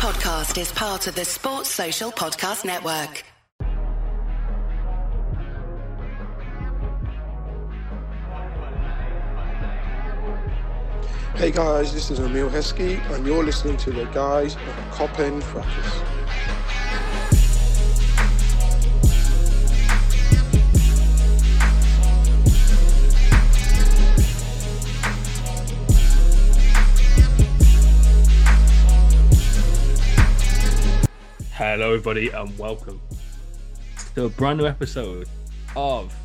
podcast is part of the Sports Social Podcast Network. Hey guys, this is Emile Heskey, and you're listening to the guys of Kop End Hello, everybody, and welcome to a brand new episode of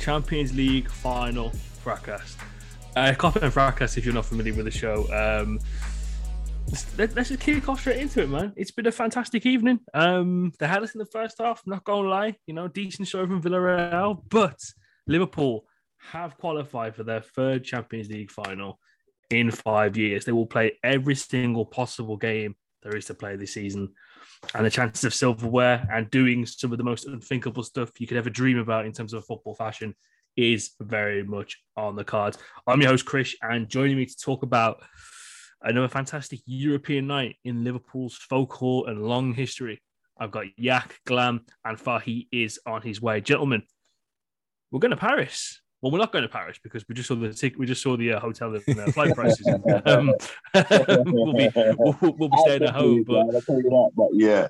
Champions League Final Fracas. Uh, Kop End Fracas, if you're not familiar with the show. Um, let, us just kick off straight into it, man. It's been a fantastic evening. Um, they had us in the first half, not gonna lie, you know, decent show from Villarreal, but Liverpool have qualified for their third Champions League final in five years. They will play every single possible game there is to play this season and the chances of silverware and doing some of the most unthinkable stuff you could ever dream about in terms of football fashion is very much on the cards. I'm your host, Krish, and joining me to talk about another fantastic European night in Liverpool's folklore and long history. I've got Yak, Glam, and Fahi is on his way. Gentlemen, we're going to Paris. Well, we're not going to Paris because we just saw the ticket. We just saw the uh, hotel and uh, flight prices. um, we'll be we'll, we'll be staying at home, but, that, but yeah,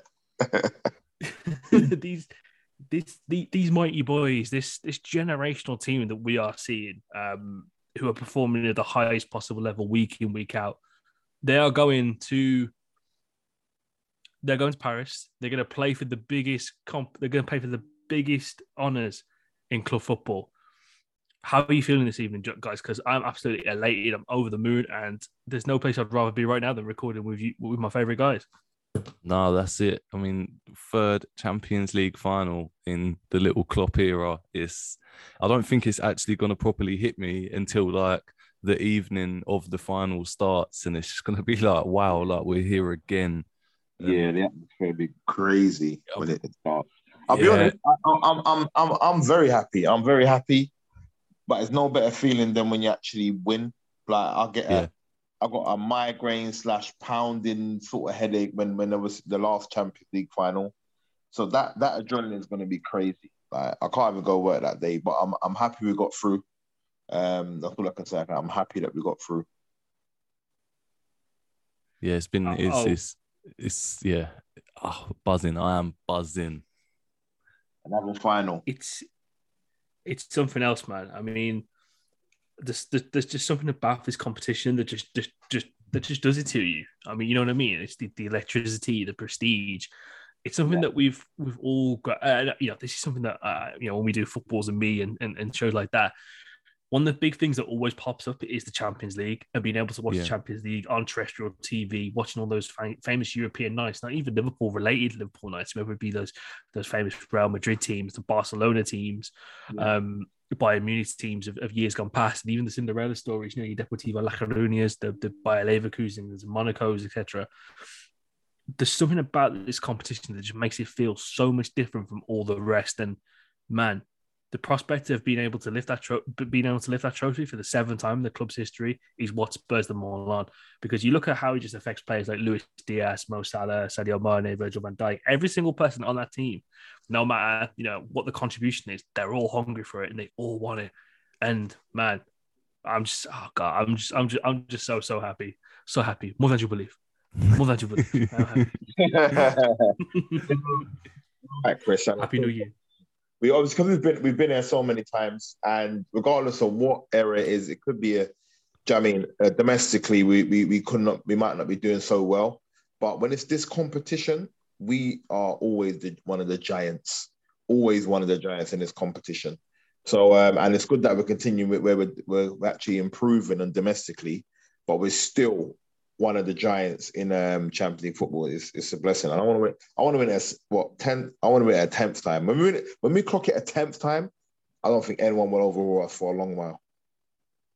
these this the, these mighty boys, this this generational team that we are seeing, um, who are performing at the highest possible level week in week out, they are going to. They're going to Paris. They're going to play for the biggest comp. They're going to play for the biggest honors in club football how are you feeling this evening, guys? Because I'm absolutely elated. I'm over the moon, and there's no place I'd rather be right now than recording with you with my favorite guys. No, that's it. I mean, third Champions League final in the little Klopp era is. I don't think it's actually going to properly hit me until like the evening of the final starts, and it's just going to be like, wow, like we're here again. Yeah, the atmosphere will be crazy when it starts. I'll yeah. be honest. I, I'm, I'm, I'm, I'm very happy. I'm very happy but it's no better feeling than when you actually win. Like I get yeah. a, I got a migraine slash pounding sort of headache when when there was the last Champions League final. So that that adrenaline is going to be crazy. Like I can't even go work that day, but I'm I'm happy we got through. Um, that's all I can say. I'm happy that we got through. Yeah, it's been it's oh. it's, it's yeah, oh, buzzing. I am buzzing. Another final. It's it's something else, man. I mean, there's, there's just something about this competition that just just just that just does it to you. I mean, you know what I mean? It's the, the electricity, the prestige. It's something yeah. that we've we've all got. Uh, you know, this is something that uh, you know when we do footballs and me and, and, and shows like that one of the big things that always pops up is the Champions League and being able to watch yeah. the Champions League on terrestrial TV, watching all those fam- famous European nights, not even Liverpool related Liverpool nights, whether it be those those famous Real Madrid teams, the Barcelona teams, yeah. um, Bayern Munich teams of, of, years gone past, and even the Cinderella stories, you know, your Deportivo La Corunias, the, the Bayer Leverkusen, the Monacos, etc. There's something about this competition that just makes it feel so much different from all the rest. And man, the prospect of being able to lift that tro- being able to lift that trophy for the seventh time in the club's history is what spurs them all on. Because you look at how it just affects players like Luis Diaz, Mo Salah, Sadio Mane, Virgil van Dijk. Every single person on that team, no matter you know what the contribution is, they're all hungry for it and they all want it. And man, I'm just oh god, I'm just I'm just I'm just so so happy, so happy, more than you believe, more than you believe. All right, Krish. Happy New Year we obviously because we've been we've been here so many times, and regardless of what era it is, it could be a. I mean, uh, domestically, we, we we could not, we might not be doing so well, but when it's this competition, we are always the, one of the giants, always one of the giants in this competition. So, um, and it's good that we're continuing with where we're, we're actually improving and domestically, but we're still one of the giants in um, Champions League football is it's a blessing. And I want to win. I want to win as what ten. I want to win a tenth time. When we when we clock it a tenth time, I don't think anyone will overrule us for a long while.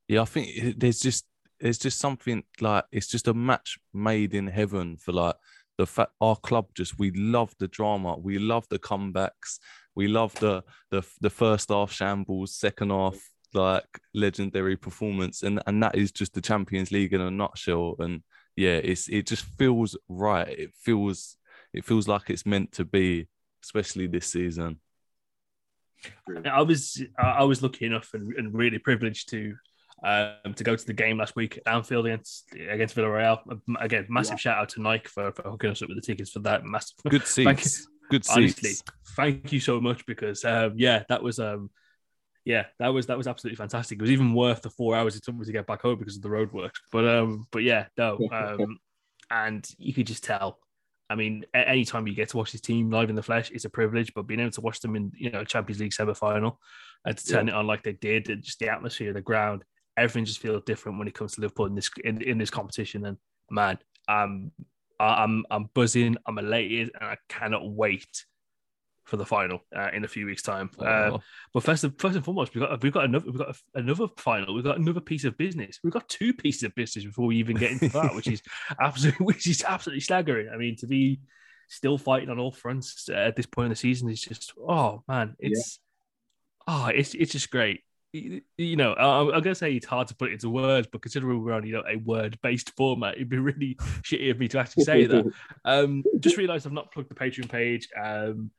Yeah, I think there's just there's just something like it's just a match made in heaven for like the fact our club just we love the drama, we love the comebacks, we love the the the first half shambles, second half like legendary performance, and and that is just the Champions League in a nutshell. And yeah, it's it just feels right. It feels it feels like it's meant to be, especially this season. I was I was lucky enough and, and really privileged to um, to go to the game last week at Anfield against against Villarreal. Again, massive yeah. shout out to Nike for, for hooking us up with the tickets for that. Massive good seats. Good seats. Honestly, thank you so much because um, yeah, that was um, yeah, that was that was absolutely fantastic. It was even worth the four hours it took me to get back home because of the road work. But um, but yeah, no, um, and you could just tell. I mean, anytime you get to watch this team live in the flesh, it's a privilege. But being able to watch them in you know Champions League semi final and to turn yeah. it on like they did, and just the atmosphere, the ground, everything just feels different when it comes to Liverpool in this in, in this competition. And man, um, I'm I'm buzzing, I'm elated, and I cannot wait for the final uh, in a few weeks' time. Oh. Uh, but first, and, first and foremost, we've got we've got another we've got another final. We've got another piece of business. We've got two pieces of business before we even get into that, which is absolutely which is absolutely staggering. I mean, to be still fighting on all fronts uh, at this point in the season is just oh man, it's yeah. oh it's it's just great. You, know, I'm, I'm gonna say it's hard to put it into words, but considering we're on you know a word-based format, it'd be really shitty of me to actually say that. Um, just realised I've not plugged the Patreon page. Um,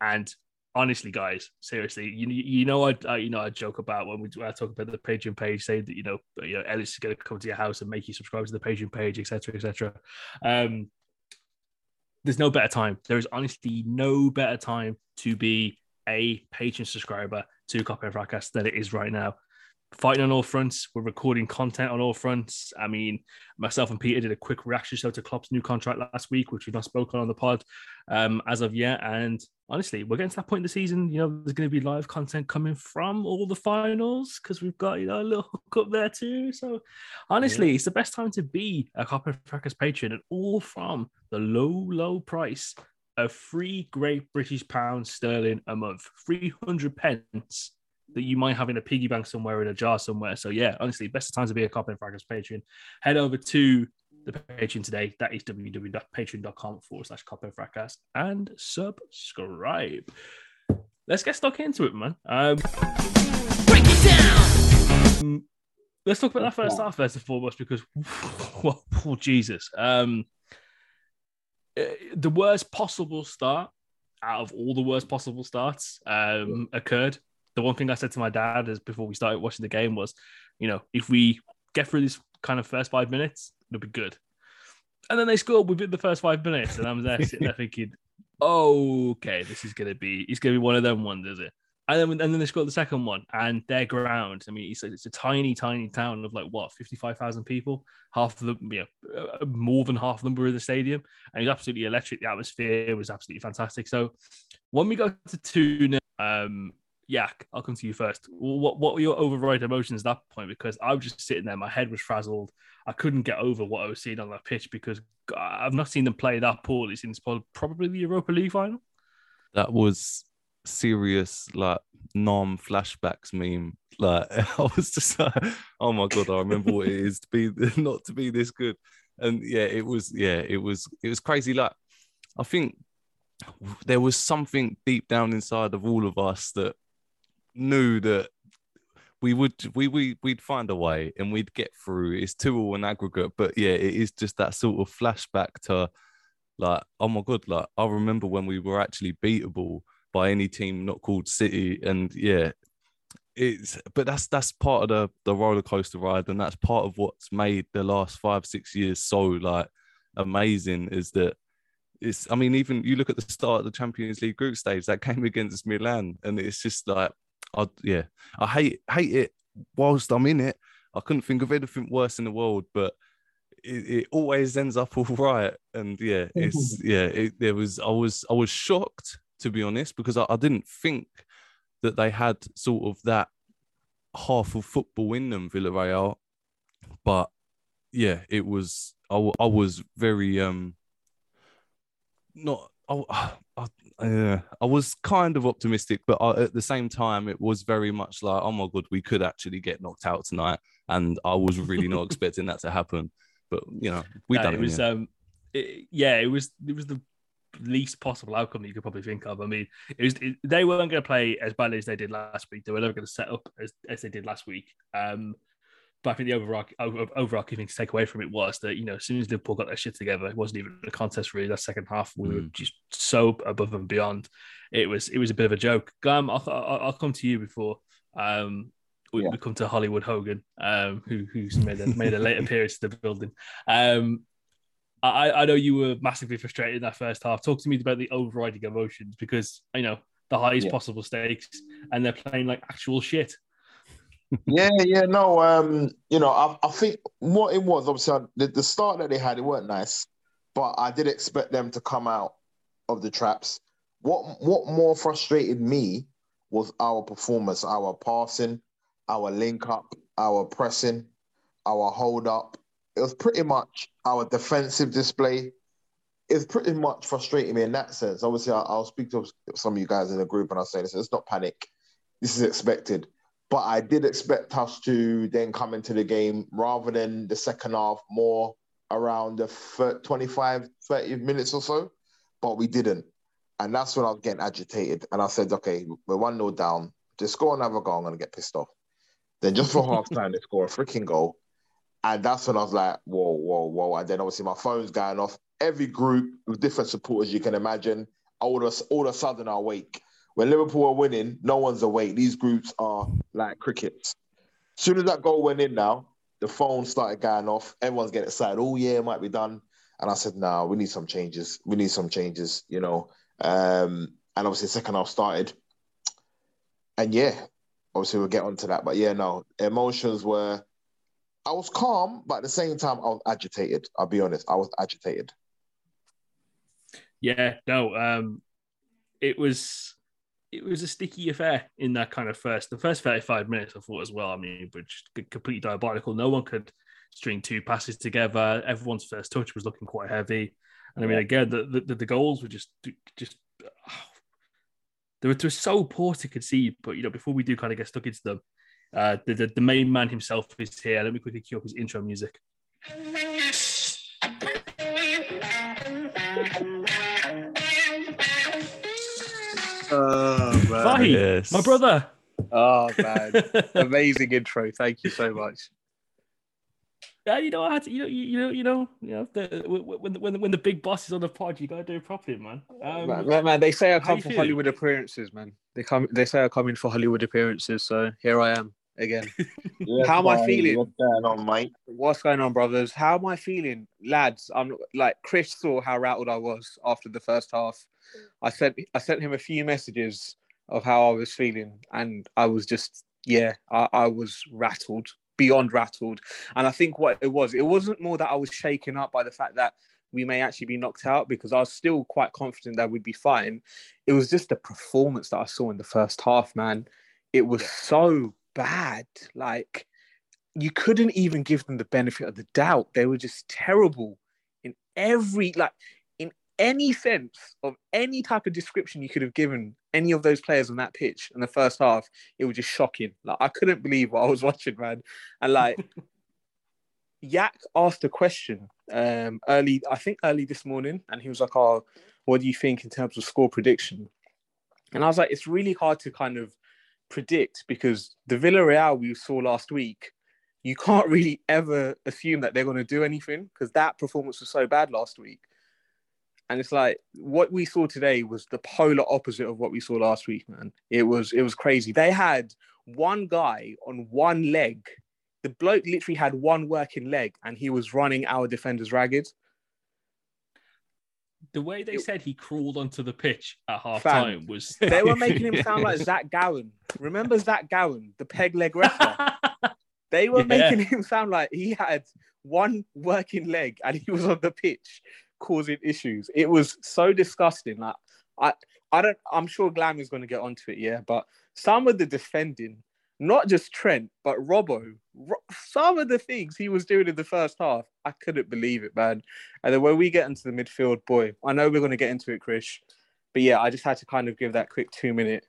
and honestly, guys, seriously, you you know I, I you know I joke about when we when I talk about the Patreon page, saying that you know you know Ellis is going to come to your house and make you subscribe to the Patreon page, etc. etc. Um, there's no better time. There is honestly no better time to be a Patreon subscriber to Kop End Fracas than it is right now fighting on all fronts. We're recording content on all fronts. I mean, myself and Peter did a quick reaction show to Klopp's new contract last week, which we've not spoken on the pod um, as of yet. And honestly, we're getting to that point in the season. You know, there's going to be live content coming from all the finals because we've got you know a little hook up there too. So honestly, yeah. it's the best time to be a Kop End Fracas patron, and all from the low, low price of three great British pounds sterling a month, three hundred pence that you might have in a piggy bank somewhere in a jar somewhere. So yeah, honestly, best time to be a Kop End Fracas patron. Head over to the Patreon today. That is www.patreon.com forward slash Copy and and subscribe. Let's get stuck into it, man. Um, Break it down. Um, let's talk about that first half first and foremost because, well, oh, Jesus. Um, eh, the worst possible start out of all the worst possible starts um, occurred the one thing I said to my dad is before we started watching the game was, you know, if we get through this kind of first five minutes, it'll be good. And then they scored within the first five minutes, and I'm there sitting there thinking, oh, okay, this is gonna be it's gonna be one of them ones, is it? And then and then they scored the second one, and their ground. I mean, it's, it's a tiny, tiny town of like what fifty five thousand people. Half of them, you know, uh, more than half of them were in the stadium, and it was absolutely electric. The atmosphere was absolutely fantastic. So when we got to two, um, Yak, I'll come to you first. What what were your override emotions at that point? Because I was just sitting there, my head was frazzled. I couldn't get over what I was seeing on that pitch because I've not seen them play that poorly since probably the Europa League final. That was serious, like non flashbacks meme. Like I was just like, oh my god, I remember what it is to be not to be this good. And yeah, it was yeah, it was it was crazy. Like I think there was something deep down inside of all of us that knew that we would we we we'd find a way and we'd get through. It's two all an aggregate, but yeah, it is just that sort of flashback to like, oh my god, like I remember when we were actually beatable by any team not called City, and yeah, it's but that's that's part of the the roller coaster ride, and that's part of what's made the last five six years so like amazing is that it's I mean even you look at the start of the Champions League group stage that came against Milan, and it's just like I yeah, I hate hate it whilst I'm in it. I couldn't think of anything worse in the world, but it, it always ends up all right. And yeah, it's yeah, it there was I was I was shocked to be honest because I, I didn't think that they had sort of that half of football in them, Villarreal. But yeah, it was I, I was very um not I, Yeah, I was kind of optimistic, but I, at the same time, it was very much like, oh my god, we could actually get knocked out tonight, and I was really not expecting that to happen. But you know, we no, done it. Was, yeah. Um, it, yeah, it was it was the least possible outcome that you could probably think of. I mean, it was it, they weren't going to play as badly as they did last week. They were never going to set up as, as they did last week. Um, but I think the overarching, overarching thing to take away from it was that you know as soon as Liverpool got their shit together, it wasn't even a contest really. That second half, we were Mm. just so above and beyond. It was it was a bit of a joke. Glam, I'll, I'll, I'll come to you before um, we, Yeah. we come to Hollywood Hogan, um, who who's made a made a late appearance to the building. Um, I, I know you were massively frustrated in that first half. Talk to me about the overriding emotions because you know the highest Yeah. possible stakes, and they're playing like actual shit. Yeah, yeah, no, um, you know, I, I think what it was obviously the, the start that they had, it weren't nice, but I did expect them to come out of the traps. What what more frustrated me was our performance, our passing, our link up, our pressing, our hold up. It was pretty much our defensive display. It's pretty much frustrating me in that sense. Obviously, I, I'll speak to some of you guys in the group and I'll say this: it's not panic. This is expected. But I did expect us to then come into the game rather than the second half more around the thir- 25, 30 minutes or so. But we didn't. And that's when I was getting agitated. And I said, okay, we're 1 0 down. Just go and have a go. I'm going to get pissed off. Then just for half time, they score a freaking goal. And that's when I was like, whoa, whoa, whoa. And then obviously my phone's going off. Every group with different supporters you can imagine, all of, all of a sudden are awake. When Liverpool are winning, no one's awake. These groups are like crickets. As soon as that goal went in now, the phone started going off. Everyone's getting excited. Oh, yeah, it might be done. And I said, no, nah, we need some changes. We need some changes, you know. Um, and obviously, the second half started. And yeah, obviously, we'll get onto that. But yeah, no, emotions were. I was calm, but at the same time, I was agitated. I'll be honest, I was agitated. Yeah, no, um, it was it was a sticky affair in that kind of first the first 35 minutes I thought as well. I mean, which completely diabolical. No one could string two passes together. Everyone's first touch was looking quite heavy. And I mean, again, the the, the goals were just just oh, they were just so poor to concede. But you know, before we do kind of get stuck into them, uh, the, the the main man himself is here. Let me quickly cue up his intro music. Yes. my brother. Oh man. Amazing intro. Thank you so much. Yeah, you know, I had to, you know, you, you know, you know, you know, the, when when when the big boss is on the pod, you gotta do it properly, man. Um, man, man, man, they say I come you for feeling? Hollywood appearances, man. They come they say I come in for Hollywood appearances, so here I am again. How am I feeling? What's going on, mate? What's going on, brothers? How am I feeling? Lads, I'm like Krish saw how rattled I was after the first half. I sent I sent him a few messages of how I was feeling, and I was just yeah, I, I was rattled, beyond rattled. And I think what it was, it wasn't more that I was shaken up by the fact that we may actually be knocked out because I was still quite confident that we'd be fine. It was just the performance that I saw in the first half, man. It was so bad. Like you couldn't even give them the benefit of the doubt. They were just terrible in every like in any sense of any type of description you could have given any of those players on that pitch in the first half. It was just shocking. Like I couldn't believe what I was watching, man. And like Yak asked a question um, early, I think early this morning, and he was like, "Oh, what do you think in terms of score prediction?" And I was like, "It's really hard to kind of predict because the Villarreal we saw last week, you can't really ever assume that they're going to do anything because that performance was so bad last week. And it's like what we saw today was the polar opposite of what we saw last week, man. It was it was crazy. They had one guy on one leg. The bloke literally had one working leg, and he was running our defenders ragged. the way they said he crawled onto the pitch at half Fam, time was They were making him sound like Zach Gowan. Remember Zach Gowan, the peg leg wrestler? They were Yeah. making him sound like he had one working leg and he was on the pitch causing issues. It was so disgusting. Like I, I don't. I'm sure Glam is going to get onto it, yeah. But some of the defending, not just Trent, but Robbo, Ro- some of the things he was doing in the first half, I couldn't believe it, man. And then when we get into the midfield, boy, I know we're going to get into it, Krish, but yeah, I just had to kind of give that quick two minute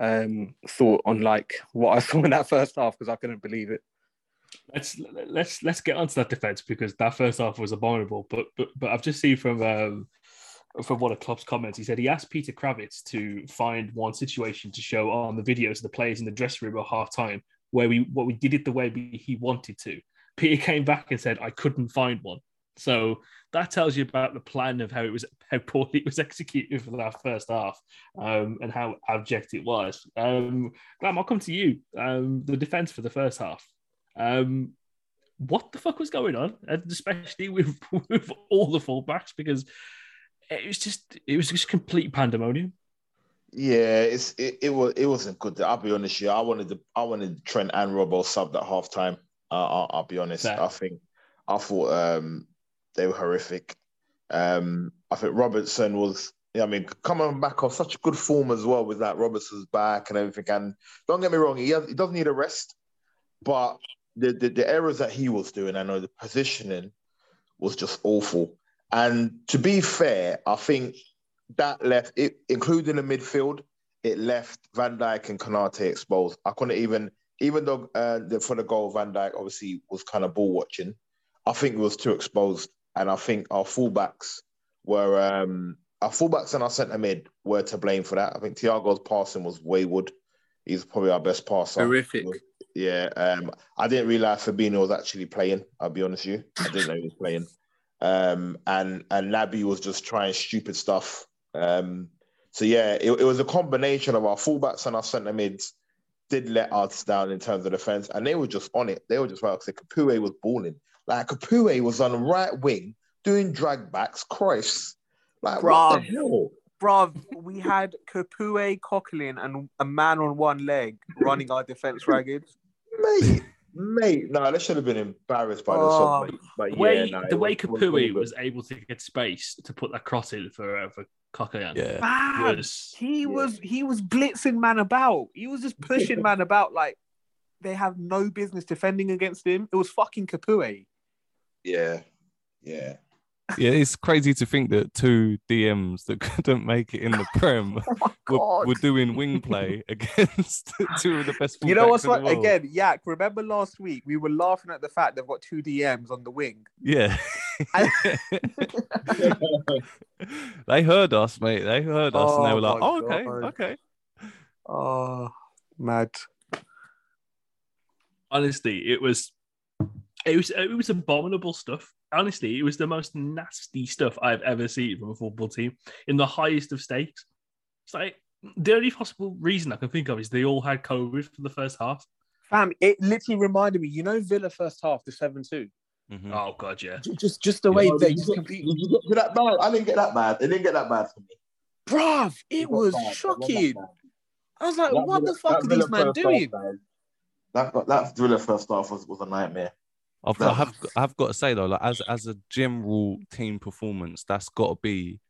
um thought on like what I saw in that first half because I couldn't believe it. Let's let's let's get onto that defense because that first half was abominable. But but but I've just seen from um from one of Klopp's comments, he said he asked Peter Krawietz to find one situation to show on the videos of the players in the dressing room at half time where we what we did it the way we, he wanted to. Peter came back and said, "I couldn't find one." So that tells you about the plan of how it was, how poorly it was executed for that first half, um, and how abject it was. Um, Glam, I'll come to you. Um, the defense for the first half. Um, what the fuck was going on, and especially with with all the fullbacks because it was just it was just complete pandemonium. Yeah, it's it, it was it wasn't good. I'll be honest. Yeah, I wanted to I wanted Trent and Robbo subbed at half time. Uh, I'll, I'll be honest. Fair. I think I thought um, they were horrific. Um, I think Robertson was. I mean, coming back off such a good form as well with that Robertson's back and everything. And don't get me wrong, he has, he doesn't need a rest, but the, the the errors that he was doing, I know the positioning was just awful. And to be fair, I think that left it, including the midfield, it left Van Dijk and Konaté exposed. I couldn't even, even though uh, the, for the goal, Van Dijk obviously was kind of ball watching. I think it was too exposed, and I think our fullbacks were um, our fullbacks and our centre mid were to blame for that. I think Thiago's passing was wayward. He's probably our best passer. Horrific. Yeah, um, I didn't realize Fabinho was actually playing. I'll be honest with you, I didn't know he was playing. Um, and and Naby was just trying stupid stuff. Um, so yeah, it, it was a combination of our fullbacks and our centre mids did let us down in terms of defense, and they were just on it. They were just like, Capoue was balling. Like Capoue was on the right wing doing drag backs. Christ, like what the hell? Bruv, we had Capoue, Coquelin, and a man on one leg running our defense ragged. Mate, mate. No, they should have been embarrassed by Oh, this. But, The yeah, way no, the way was- it was really Capoue good. was able to get space to put that cross in for uh, for Coquelin Yeah. Man, was he Yeah. was he was blitzing man about. He was just pushing man about like they have no business defending against him. It was fucking Capoue. Yeah, yeah. Yeah, it's crazy to think that two DMs that couldn't make it in the Prem oh were, were doing wing play against two of the best. You know what's in what? world. Again, Yak, remember last week we were laughing at the fact they've got two DMs on the wing. Yeah. they heard us, mate. They heard us, and they Oh were like, "Oh, okay, God. okay." Oh, mad. honestly, it was it was it was abominable stuff. Honestly, it was the most nasty stuff I've ever seen from a football team in the highest of stakes. It's like the only possible reason I can think of is they all had COVID for the first half. Fam, it literally reminded me, you know, Villa first half, the 7 2. Mhm. Oh god, yeah. Just just the way Oh, they just you get, completely. did you get that bad? I didn't get that bad. It didn't get that bad for me. Bruv, it got was bad. It wasn't that shocking. I was like, That what Villa- the fuck are these Villa men doing? half, guys, That that Villa first half was, was a nightmare. I've, I have I've got to say though, like as as a general team performance, that's got to be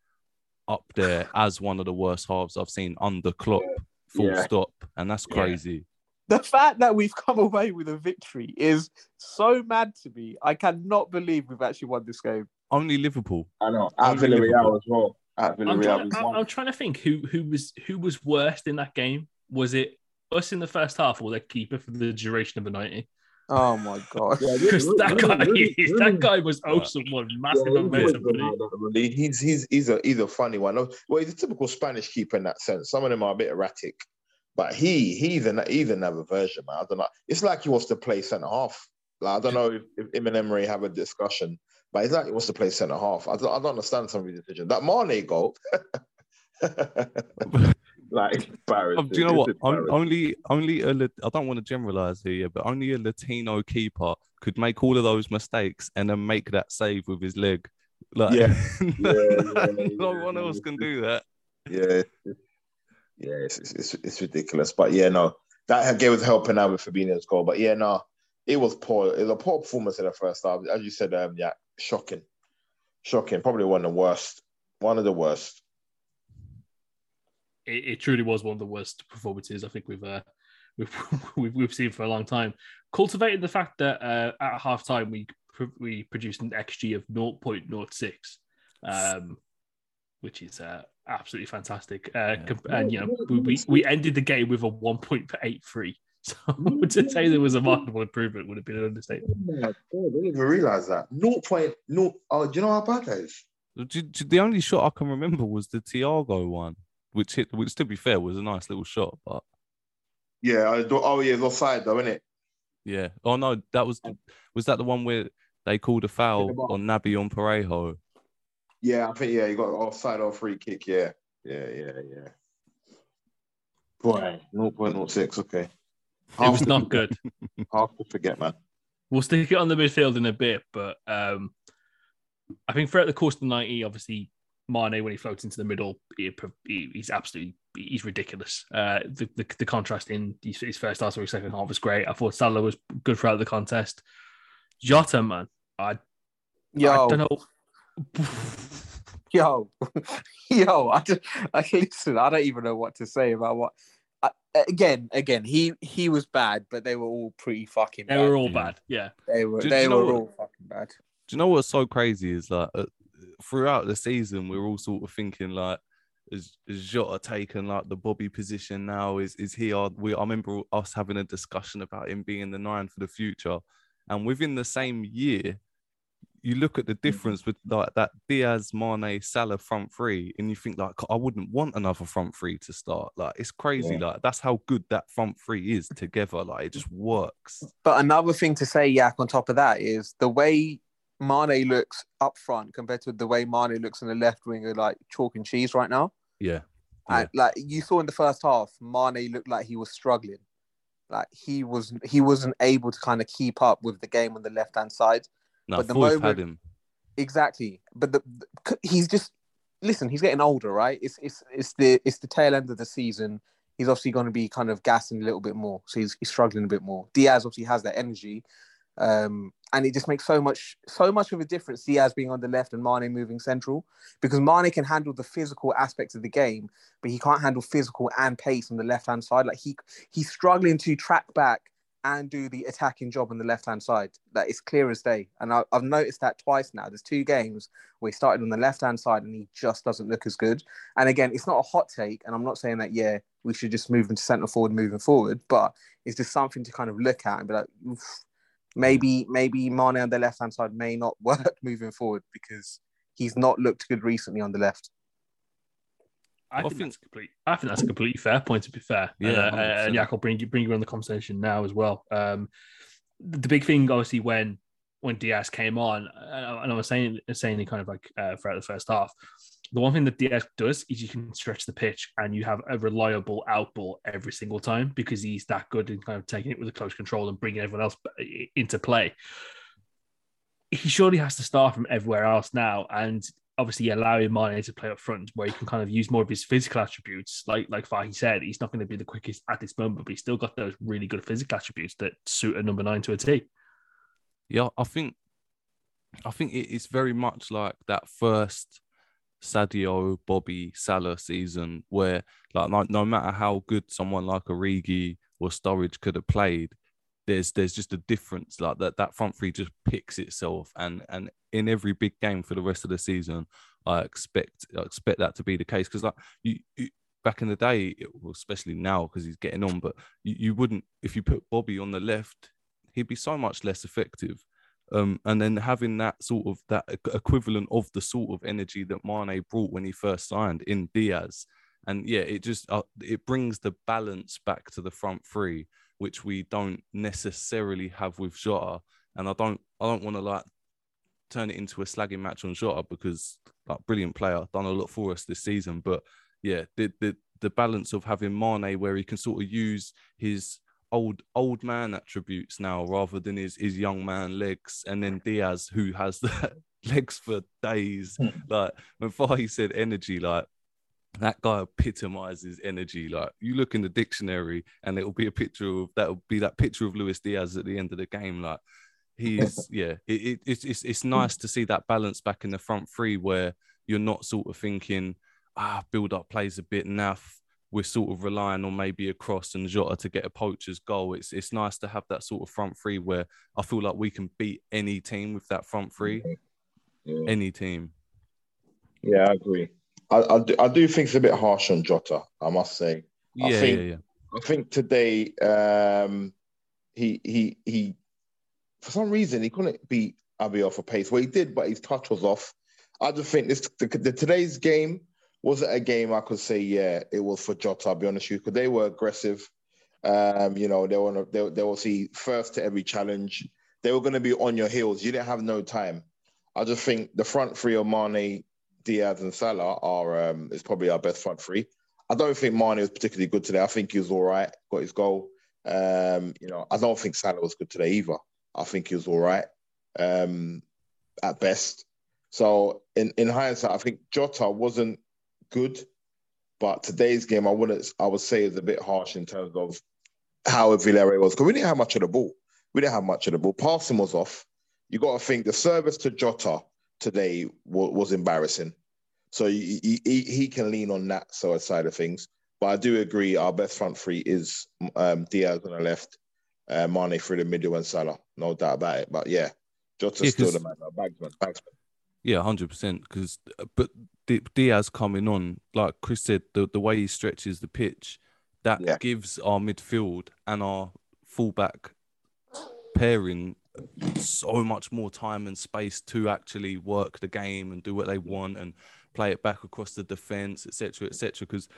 up there as one of the worst halves I've seen under Klopp. Full Yeah. stop, and that's Yeah. crazy. The fact that we've come away with a victory is so mad to me. I cannot believe we've actually won this game. Only Liverpool. I know. At Only Villarreal Liverpool. as well. At I'm Villarreal. trying, I'm, won. I'm trying to think who who was who was worst in that game. Was it us in the first half or the keeper for the duration of the ninety? Oh my god. Yeah, Because really- that really- guy, really- really- that guy was oh, Yeah. awesome one, Yeah, massive he amount was of good, money. man, really. He's he's he's a he's a funny one. Well, he's a typical Spanish keeper in that sense. Some of them are a bit erratic, but he he's an he's another version, man. I don't know. It's like he wants to play centre half. Like I don't know if, if him and Emery have a discussion, but he's like he wants to play centre half. I don't, I don't understand some of his decisions. That Mane goal, like embarrassing. Oh, do you know what? Only, only a. I don't want to generalize here, but only a Latino keeper could make all of those mistakes and then make that save with his leg. Like, Yeah. no Yeah, yeah, one yeah, else can do that. Yeah, yeah, it's, it's, it's, it's ridiculous. But yeah, no, that gave us helping out with Fabinho's goal. But yeah, no, it was poor. It was a poor performance in the first half. As you said, um, yeah, shocking, shocking. Probably one of the worst. One of the worst. It, it truly was one of the worst performances I think we've uh, we've, we've we've seen for a long time. Cultivated the fact that uh, at halftime we we produced an XG of 0.06, um, which is uh, absolutely fantastic. Uh, comp- And you know we, we we ended the game with a 1.83. So to say there was a marketable improvement would have been an understatement. Oh my god, I didn't even realize that. No point. No. Oh, do you know how bad that is? Do- do- The only shot I can remember was the Thiago one, which hit. Which, to be fair, was a nice little shot, but Yeah. I do, oh, yeah, it's offside though, isn't it? Yeah. Oh no, that was the, was that the one where they called a foul on Naby on Parejo? Yeah, I think yeah, you got offside or free kick. Yeah, yeah, yeah, yeah. Boy, 0.06, Okay, It was not good. hard to forget, man. We'll stick it on the midfield in a bit, but um, I think throughout the course of the 90, obviously, Mane, when he floats into the middle, he, he- he's absolutely he's ridiculous. Uh, the, the, the contrast in his, his first half or his second half was great. I thought Salah was good throughout the contest. Jota, man, I, Yo, I don't know. yo, yo. I just, I listen. I don't even know what to say about what. I, again, again, he he was bad, but they were all pretty fucking. They bad. were all bad. Yeah. They were. Do- do they you were what- all fucking bad. Do you know what's so crazy is like uh, throughout the season we're all sort of thinking like is, is Jota taken like the Bobby position now? Is is he our we I remember us having a discussion about him being the nine for the future. And within the same year, you look at the mm-hmm. difference with like that Diaz, Mane, Salah front three, and you think like I wouldn't want another front three to start. Like it's crazy. Yeah. Like that's how good that front three is together. Like it just works. But another thing to say, Yak, on top of that is the way Mane looks up front compared to the way Mane looks on the left wing are like chalk and cheese right now. Yeah. And like you saw in the first half, Mane looked like he was struggling. Like he was he wasn't able to kind of keep up with the game on the left hand side. No, But the moment- had him. Exactly. But the, the- he's just listen, he's getting older, right? It's it's it's the it's the tail end of the season. He's obviously going to be kind of gassing a little bit more. So he's, he's struggling a bit more. Diaz obviously has that energy. Um, and it just makes so much so much of a difference Diaz being on the left and Mane moving central because Mane can handle the physical aspects of the game, but he can't handle physical and pace on the left hand side. Like he he's struggling to track back and do the attacking job on the left hand side. That is clear as day. And I, I've noticed that twice now. There's two games where he started on the left hand side and he just doesn't look as good. And again, it's not a hot take, and I'm not saying that yeah we should just move him to centre forward moving forward, but it's just something to kind of look at and be like. "Oof, Maybe maybe Mane on the left hand side may not work moving forward because he's not looked good recently on the left. I, I think, think- that's complete. I think that's a completely fair point. To be fair, Yeah, and, uh, and Jack, I'll bring you bring you on the conversation now as well. Um, the, the big thing, obviously, when when Diaz came on, uh, and I was saying saying kind of like uh, throughout the first half, the one thing that Diaz does is you can stretch the pitch and you have a reliable outball every single time because he's that good in kind of taking it with a close control and bringing everyone else into play. He surely has to start from everywhere else now, and obviously allowing Mane to play up front where he can kind of use more of his physical attributes. Like like Fahi said, he's not going to be the quickest at this moment, but he's still got those really good physical attributes that suit a number nine to a T. Yeah, I think I think it is very much like that first Sadio, Bobby, Salah season where like no, no matter how good someone like Origi or Sturridge could have played, there's there's just a difference. Like that that front three just picks itself and and in every big game for the rest of the season, I expect I expect that to be the case. Because like you, you back in the day, especially now because he's getting on, but you, you wouldn't if you put Bobby on the left, he'd be so much less effective. Um, and then having that sort of that equivalent of the sort of energy that Mane brought when he first signed in Diaz, and yeah, it just uh, it brings the balance back to the front three, which we don't necessarily have with Jota. And I don't I don't want to like turn it into a slagging match on Jota because like brilliant player, done a lot for us this season. But yeah, the the the balance of having Mane where he can sort of use his old old man attributes now rather than his his young man legs, and then Diaz who has the legs for days. like when Fahi said energy, like that guy epitomizes energy. Like you look in the dictionary and it'll be a picture of that'll be that picture of Luis Diaz at the end of the game. Like he's yeah, it, it, it's it's it's nice to see that balance back in the front three where you're not sort of thinking ah build up plays a bit naff. We're sort of relying on maybe a cross and Jota to get a poacher's goal. It's it's nice to have that sort of front three where I feel like we can beat any team with that front three. Yeah, Any team. yeah I agree. I, I, do, I do think it's a bit harsh on Jota, I must say. I Yeah, think- yeah, yeah. I think today um, he he he for some reason he couldn't beat Abiy off a pace. Well, he did, but his touch was off. I just think this the, the today's game wasn't a game I could say yeah it was for Jota. I'll be honest with you because they were aggressive Um, you know, they to they, they will see first to every challenge. They were going to be on your heels. You didn't have no time. I just think the front three of Mane, Diaz, and Salah are um, is probably our best front three. I don't think Mane was particularly good today. I think he was all right, got his goal. Um, you know, I don't think Salah was good today either. I think he was all right um, at best. So in, in hindsight, I think Jota wasn't good, but today's game I wouldn't I would say is a bit harsh in terms of how Villarreal was because we didn't have much of the ball. We didn't have much of the ball. Passing was off. You got to think the service to Jota today was, was embarrassing. So he, he, he can lean on that sort side of things. But I do agree, our best front three is um, Diaz on the left, uh, Mane through the middle, and Salah. No doubt about it. But yeah, Jota's yeah, still the man, bagsman, bagsman. Yeah, hundred percent. Because but Diaz coming on, like Krish said, the, the way he stretches the pitch, that yeah. gives our midfield and our fullback pairing so much more time and space to actually work the game and do what they want and play it back across the defense, etc., etc. Because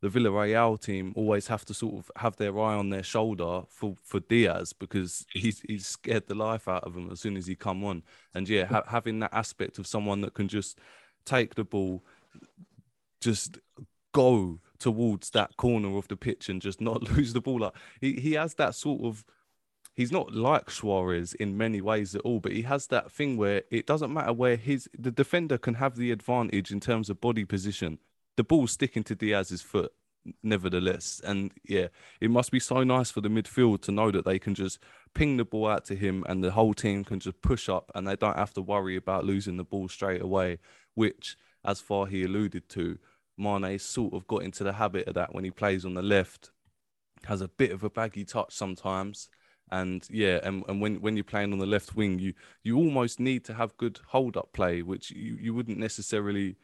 the Villarreal team always have to sort of have their eye on their shoulder for, for Diaz because he's he's scared the life out of him as soon as he come on. And yeah, ha- having that aspect of someone that can just take the ball, just go towards that corner of the pitch and just not lose the ball. Like he, he has that sort of he's not like Suarez in many ways at all, but he has that thing where it doesn't matter where his the defender can have the advantage in terms of body position the ball's sticking to Diaz's foot, nevertheless. And yeah, it must be so nice for the midfield to know that they can just ping the ball out to him and the whole team can just push up and they don't have to worry about losing the ball straight away, which, as Fahi alluded to, Mane sort of got into the habit of that when he plays on the left, has a bit of a baggy touch sometimes. And yeah, and, and when, when you're playing on the left wing, you you almost need to have good hold up play, which you, you wouldn't necessarily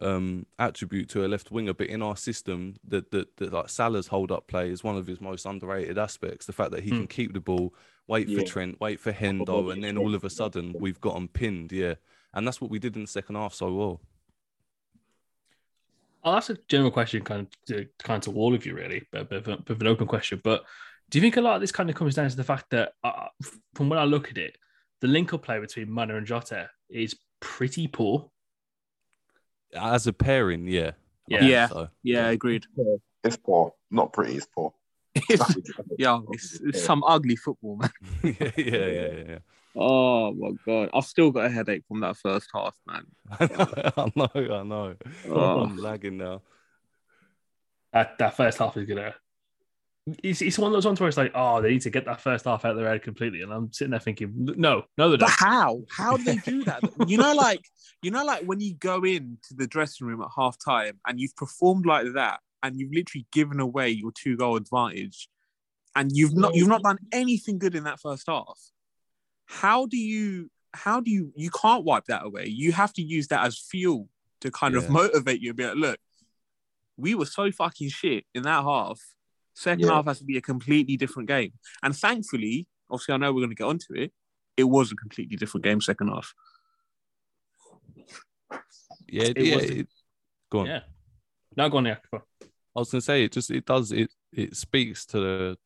um, attribute to a left winger, but in our system, that that like Salah's hold up play is one of his most underrated aspects. The fact that he mm. can keep the ball, wait yeah. for Trent, wait for Hendo, and then all of a sudden we've got him pinned. Yeah, and that's what we did in the second half so well. I'll ask a general question, kind of to, kind of to all of you, really, but bit, bit of an open question. But do you think a lot of this kind of comes down to the fact that, uh, from when I look at it, the link up play between Mane and Jota is pretty poor as a pairing, yeah. Yeah, yeah, so. yeah, agreed. It's poor, not pretty. It's poor. yeah, it's, it's, some ugly football, man. yeah, yeah, yeah, yeah. Oh my god, I've still got a headache from that first half, man. I know, I know. Oh. I'm lagging now. That that first half is gonna it's, it's one of those ones where it's like, oh, they need to get that first half out of their head completely. And I'm sitting there thinking, no, no, they don't. But how? How do they do that? you know, like, you know, like when you go into the dressing room at half time and you've performed like that and you've literally given away your two goal advantage and you've not you've not done anything good in that first half. How do you how do you you can't wipe that away? You have to use that as fuel to kind yeah. of motivate you and be like, look, we were so fucking shit in that half Second yeah. half has to be a completely different game. And thankfully, obviously, I know we're going to get onto it. It was a completely different game second half. Yeah, it yeah. It, go on. Yeah. No, go on. Yeah. Go on. I was going to say it. Just it does it. It speaks to the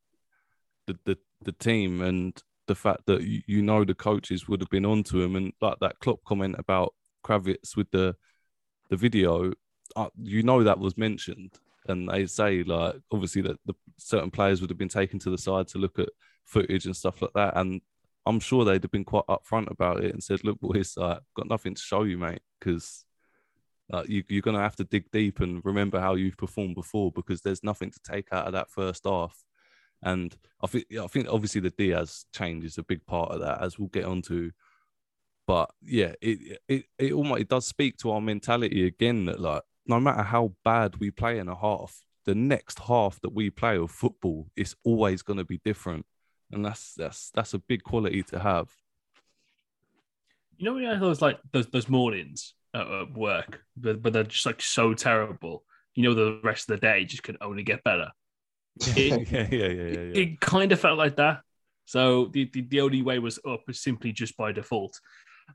the the, the team and the fact that you, you know the coaches would have been onto him and like that Klopp comment about Krawietz with the the video. Uh, you know that was mentioned and they say like obviously that the certain players would have been taken to the side to look at footage and stuff like that and i'm sure they'd have been quite upfront about it and said look boys like got nothing to show you mate because uh, you, you're going to have to dig deep and remember how you've performed before because there's nothing to take out of that first half and i think i think obviously the diaz change is a big part of that as we'll get onto but yeah it it it almost it does speak to our mentality again that like no matter how bad we play in a half, the next half that we play of football is always going to be different, and that's that's that's a big quality to have. You know, when I those like those those mornings at work, but, but they're just like so terrible. You know, the rest of the day just can only get better. It, yeah, yeah, yeah, yeah. It kind of felt like that. So the, the, the only way was up was simply just by default.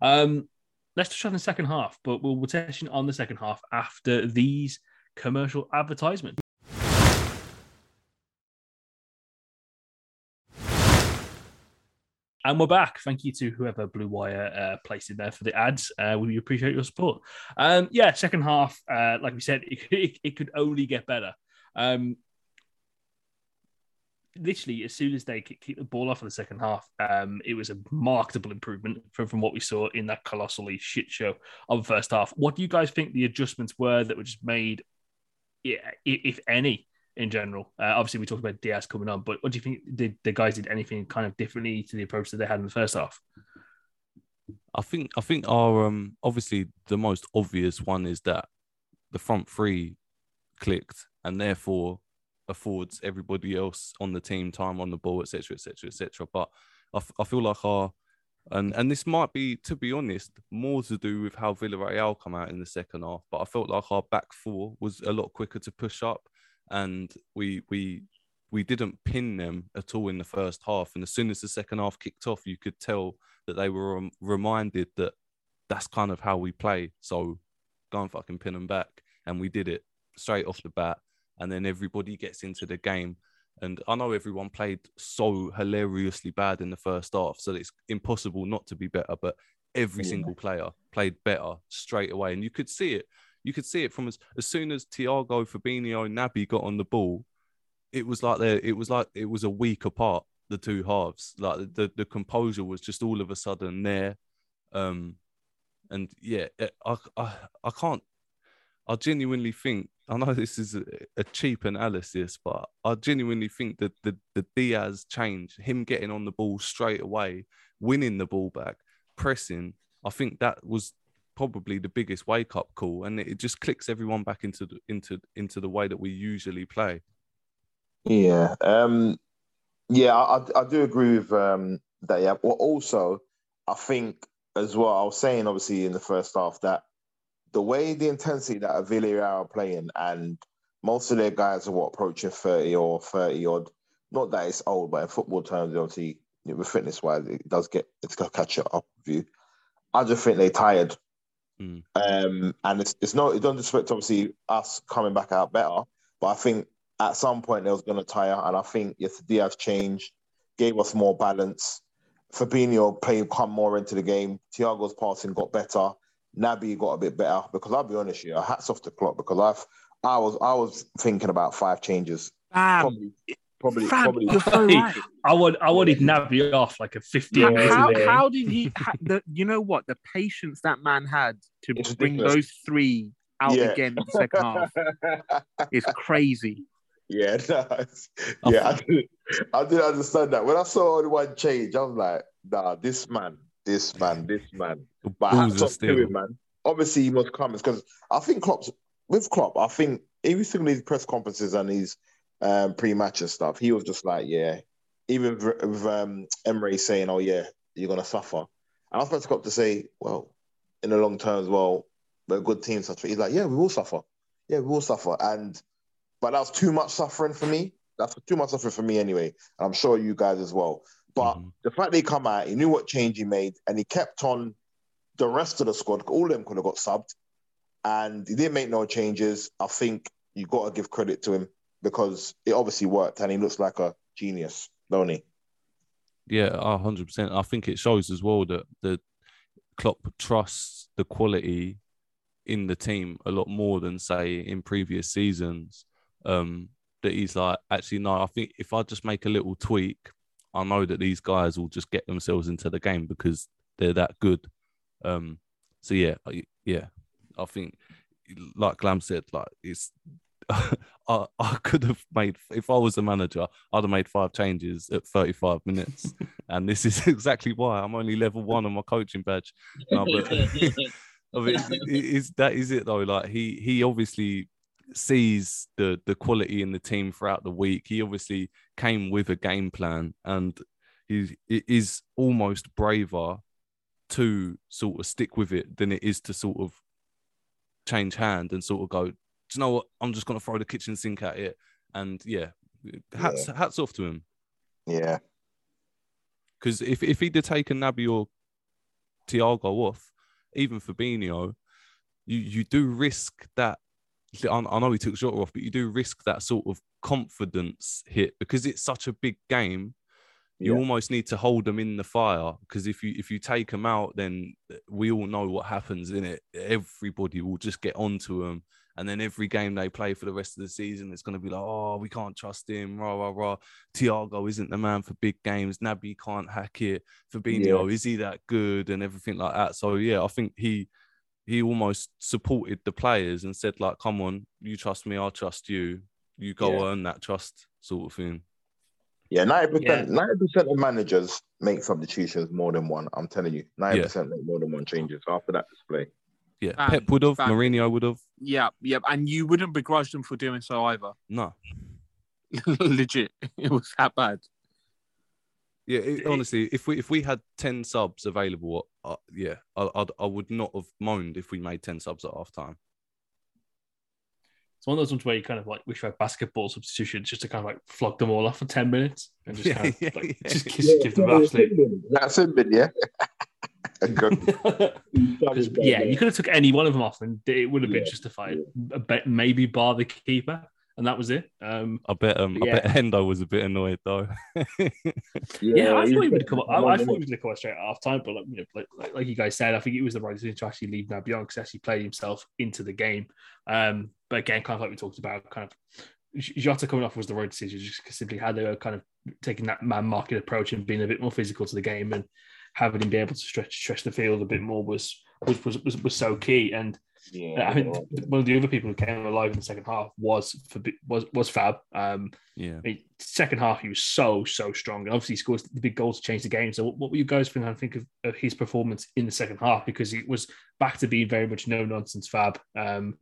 Um, let's touch on the second half, but we'll, we'll touch on the second half after these commercial advertisements. And we're back. Thank you to whoever Blue Wire uh, placed in there for the ads. Uh, we appreciate your support. Um, yeah, second half, uh, like we said, it, it, it could only get better. Um, literally, as soon as they keep the ball off in the second half, um, it was a marketable improvement from, from what we saw in that colossally shit show of the first half. What do you guys think the adjustments were that were just made, if any, in general? Uh, obviously, we talked about Diaz coming on, but what do you think did the guys did anything kind of differently to the approach that they had in the first half? I think I think our um obviously the most obvious one is that the front three clicked and therefore affords everybody else on the team time on the ball, etc., etc., etc. But I, f- I feel like our and and this might be, to be honest, more to do with how Villarreal come out in the second half. But I felt like our back four was a lot quicker to push up, and we we we didn't pin them at all in the first half. And as soon as the second half kicked off, you could tell that they were um, reminded that that's kind of how we play. So go and fucking pin them back, and we did it straight off the bat and then everybody gets into the game. And I know everyone played so hilariously bad in the first half, so it's impossible not to be better. But every yeah. single player played better straight away, and you could see it. You could see it from as, as soon as Thiago, Fabinho, and Naby got on the ball. It was like they it was like it was a week apart the two halves. Like the the composure was just all of a sudden there. Um, and yeah, I I I can't. I genuinely think I know this is a, a, cheap analysis, but I genuinely think that the, the Diaz change, him getting on the ball straight away, winning the ball back, pressing, I think that was probably the biggest wake up call, and it just clicks everyone back into the, into into the way that we usually play. Yeah, um, yeah, I, I do agree with um, that. Yeah, well, also I think as well. I was saying obviously in the first half that the way the intensity that Villarreal are playing, and most of their guys are what approaching thirty or thirty odd. Not that it's old, but in football terms, obviously, with fitness wise, it does get it's gonna catch up with you. I just think they're tired, mm. um, and it's it's not it doesn't disrespect obviously us coming back out better, but I think at some point they was gonna tire, and I think yes, Diaz changed, gave us more balance. Fabinho played come more into the game. Thiago's passing got better. Naby got a bit better because I'll be honest, you, hats off the clock because I've I was I was thinking about five changes. Probably, probably, Fam, probably. You're so right. I would I wanted Naby off like a 15 how, how, how, did he? How, the, you know what? The patience that man had to it's bring ridiculous. those three out yeah. again in the second half is crazy. Yeah, no, yeah, I didn't, I didn't understand that. When I saw only one change, I was like, nah, this man, this man, this man. But I have to him, man. Obviously, he must come because I think Klopp's with Klopp. I think every single these press conferences and these um, pre-match and stuff, he was just like, yeah. Even with, um, Emery saying, "Oh yeah, you're gonna suffer," and I was about to Klopp to say, "Well, in the long term as well, we're a good team." Such he's like, "Yeah, we will suffer. Yeah, we will suffer." And but that was too much suffering for me. That's too much suffering for me anyway. And I'm sure you guys as well. But mm-hmm. the fact they come out, he knew what change he made, and he kept on the rest of the squad. All of them could have got subbed, and he didn't make no changes. I think you got to give credit to him because it obviously worked, and he looks like a genius, don't he? Yeah, hundred percent. I think it shows as well that the Klopp trusts the quality in the team a lot more than say in previous seasons. Um, that he's like, actually, no, I think if I just make a little tweak, I know that these guys will just get themselves into the game because they're that good. Um, so yeah, yeah, I think like Glam said, like it's I, I could have made if I was a manager, I'd have made five changes at 35 minutes, and this is exactly why I'm only level one on my coaching badge. No, but I mean, is that is it though? Like he he obviously sees the the quality in the team throughout the week. He obviously came with a game plan, and he is almost braver to sort of stick with it than it is to sort of change hand and sort of go. Do you know what? I'm just gonna throw the kitchen sink at it, and yeah, hats yeah. hats off to him. Yeah, because if if he'd have taken Naby or Thiago off, even Fabinho, you you do risk that I know he took Jota off, but you do risk that sort of confidence hit because it's such a big game. you Yeah. almost need to hold them in the fire because if you if you take them out, then eh, we all know what happens in it. Everybody will just get onto them, and then every game they play for the rest of the season, it's going to be like, oh, we can't trust him. Rah rah rah. Thiago isn't the man for big games. Naby can't hack it. Fabinho is he that good and everything like that. So yeah, I think he he almost supported the players and said like, come on, you trust me, I'll trust you. You go Yeah. earn that trust, sort of thing. Yeah, ninety Yeah. percent, ninety percent of managers make substitutions more than one. I'm telling you, ninety percent make more than one changes after that display. Yeah, Bam, Pep would have, bam. Mourinho would have. Yeah, yeah, and you wouldn't begrudge them for doing so either. No, Legit, it was that bad. Yeah. It, It- honestly, if we if we had ten subs available, uh, yeah, I, I'd, I would not have moaned if we made ten subs at half time. It's one of those ones where you kind of like wish you had basketball substitutions just to kind of like flog them all off for 10 minutes and just Yeah, kind of yeah, like, yeah. just give, give them absolute. That's it, but yeah. Good. yeah, you could have took any one of them off and it would have been Yeah. justified. A bit- Maybe bar the keeper, and that was it. Um, I bet um, I bet Hendo was a bit annoyed though. yeah, I thought he would come. I, I thought he was going to come straight at half time, but like, you know, like, like, like you guys said, I think it was the right decision to actually leave Nabion because actually played himself into the game. Um, but again, kind of like we talked about, kind of Jota coming off was the right decision, just 'cause simply how they were kind of taking that man market approach and being a bit more physical to the game and having him be able to stretch stretch the field a bit more was was was, was, was so key. And Yeah, I mean, one of the other people who came alive in the second half was Fabi- was was Fab. Um, yeah, I mean, second half, he was so, so strong. And obviously, he scores the big goals to change the game. So, what, what were you guys think, I think of, of his performance in the second half? Because it was back to being very much no nonsense Fab. Um,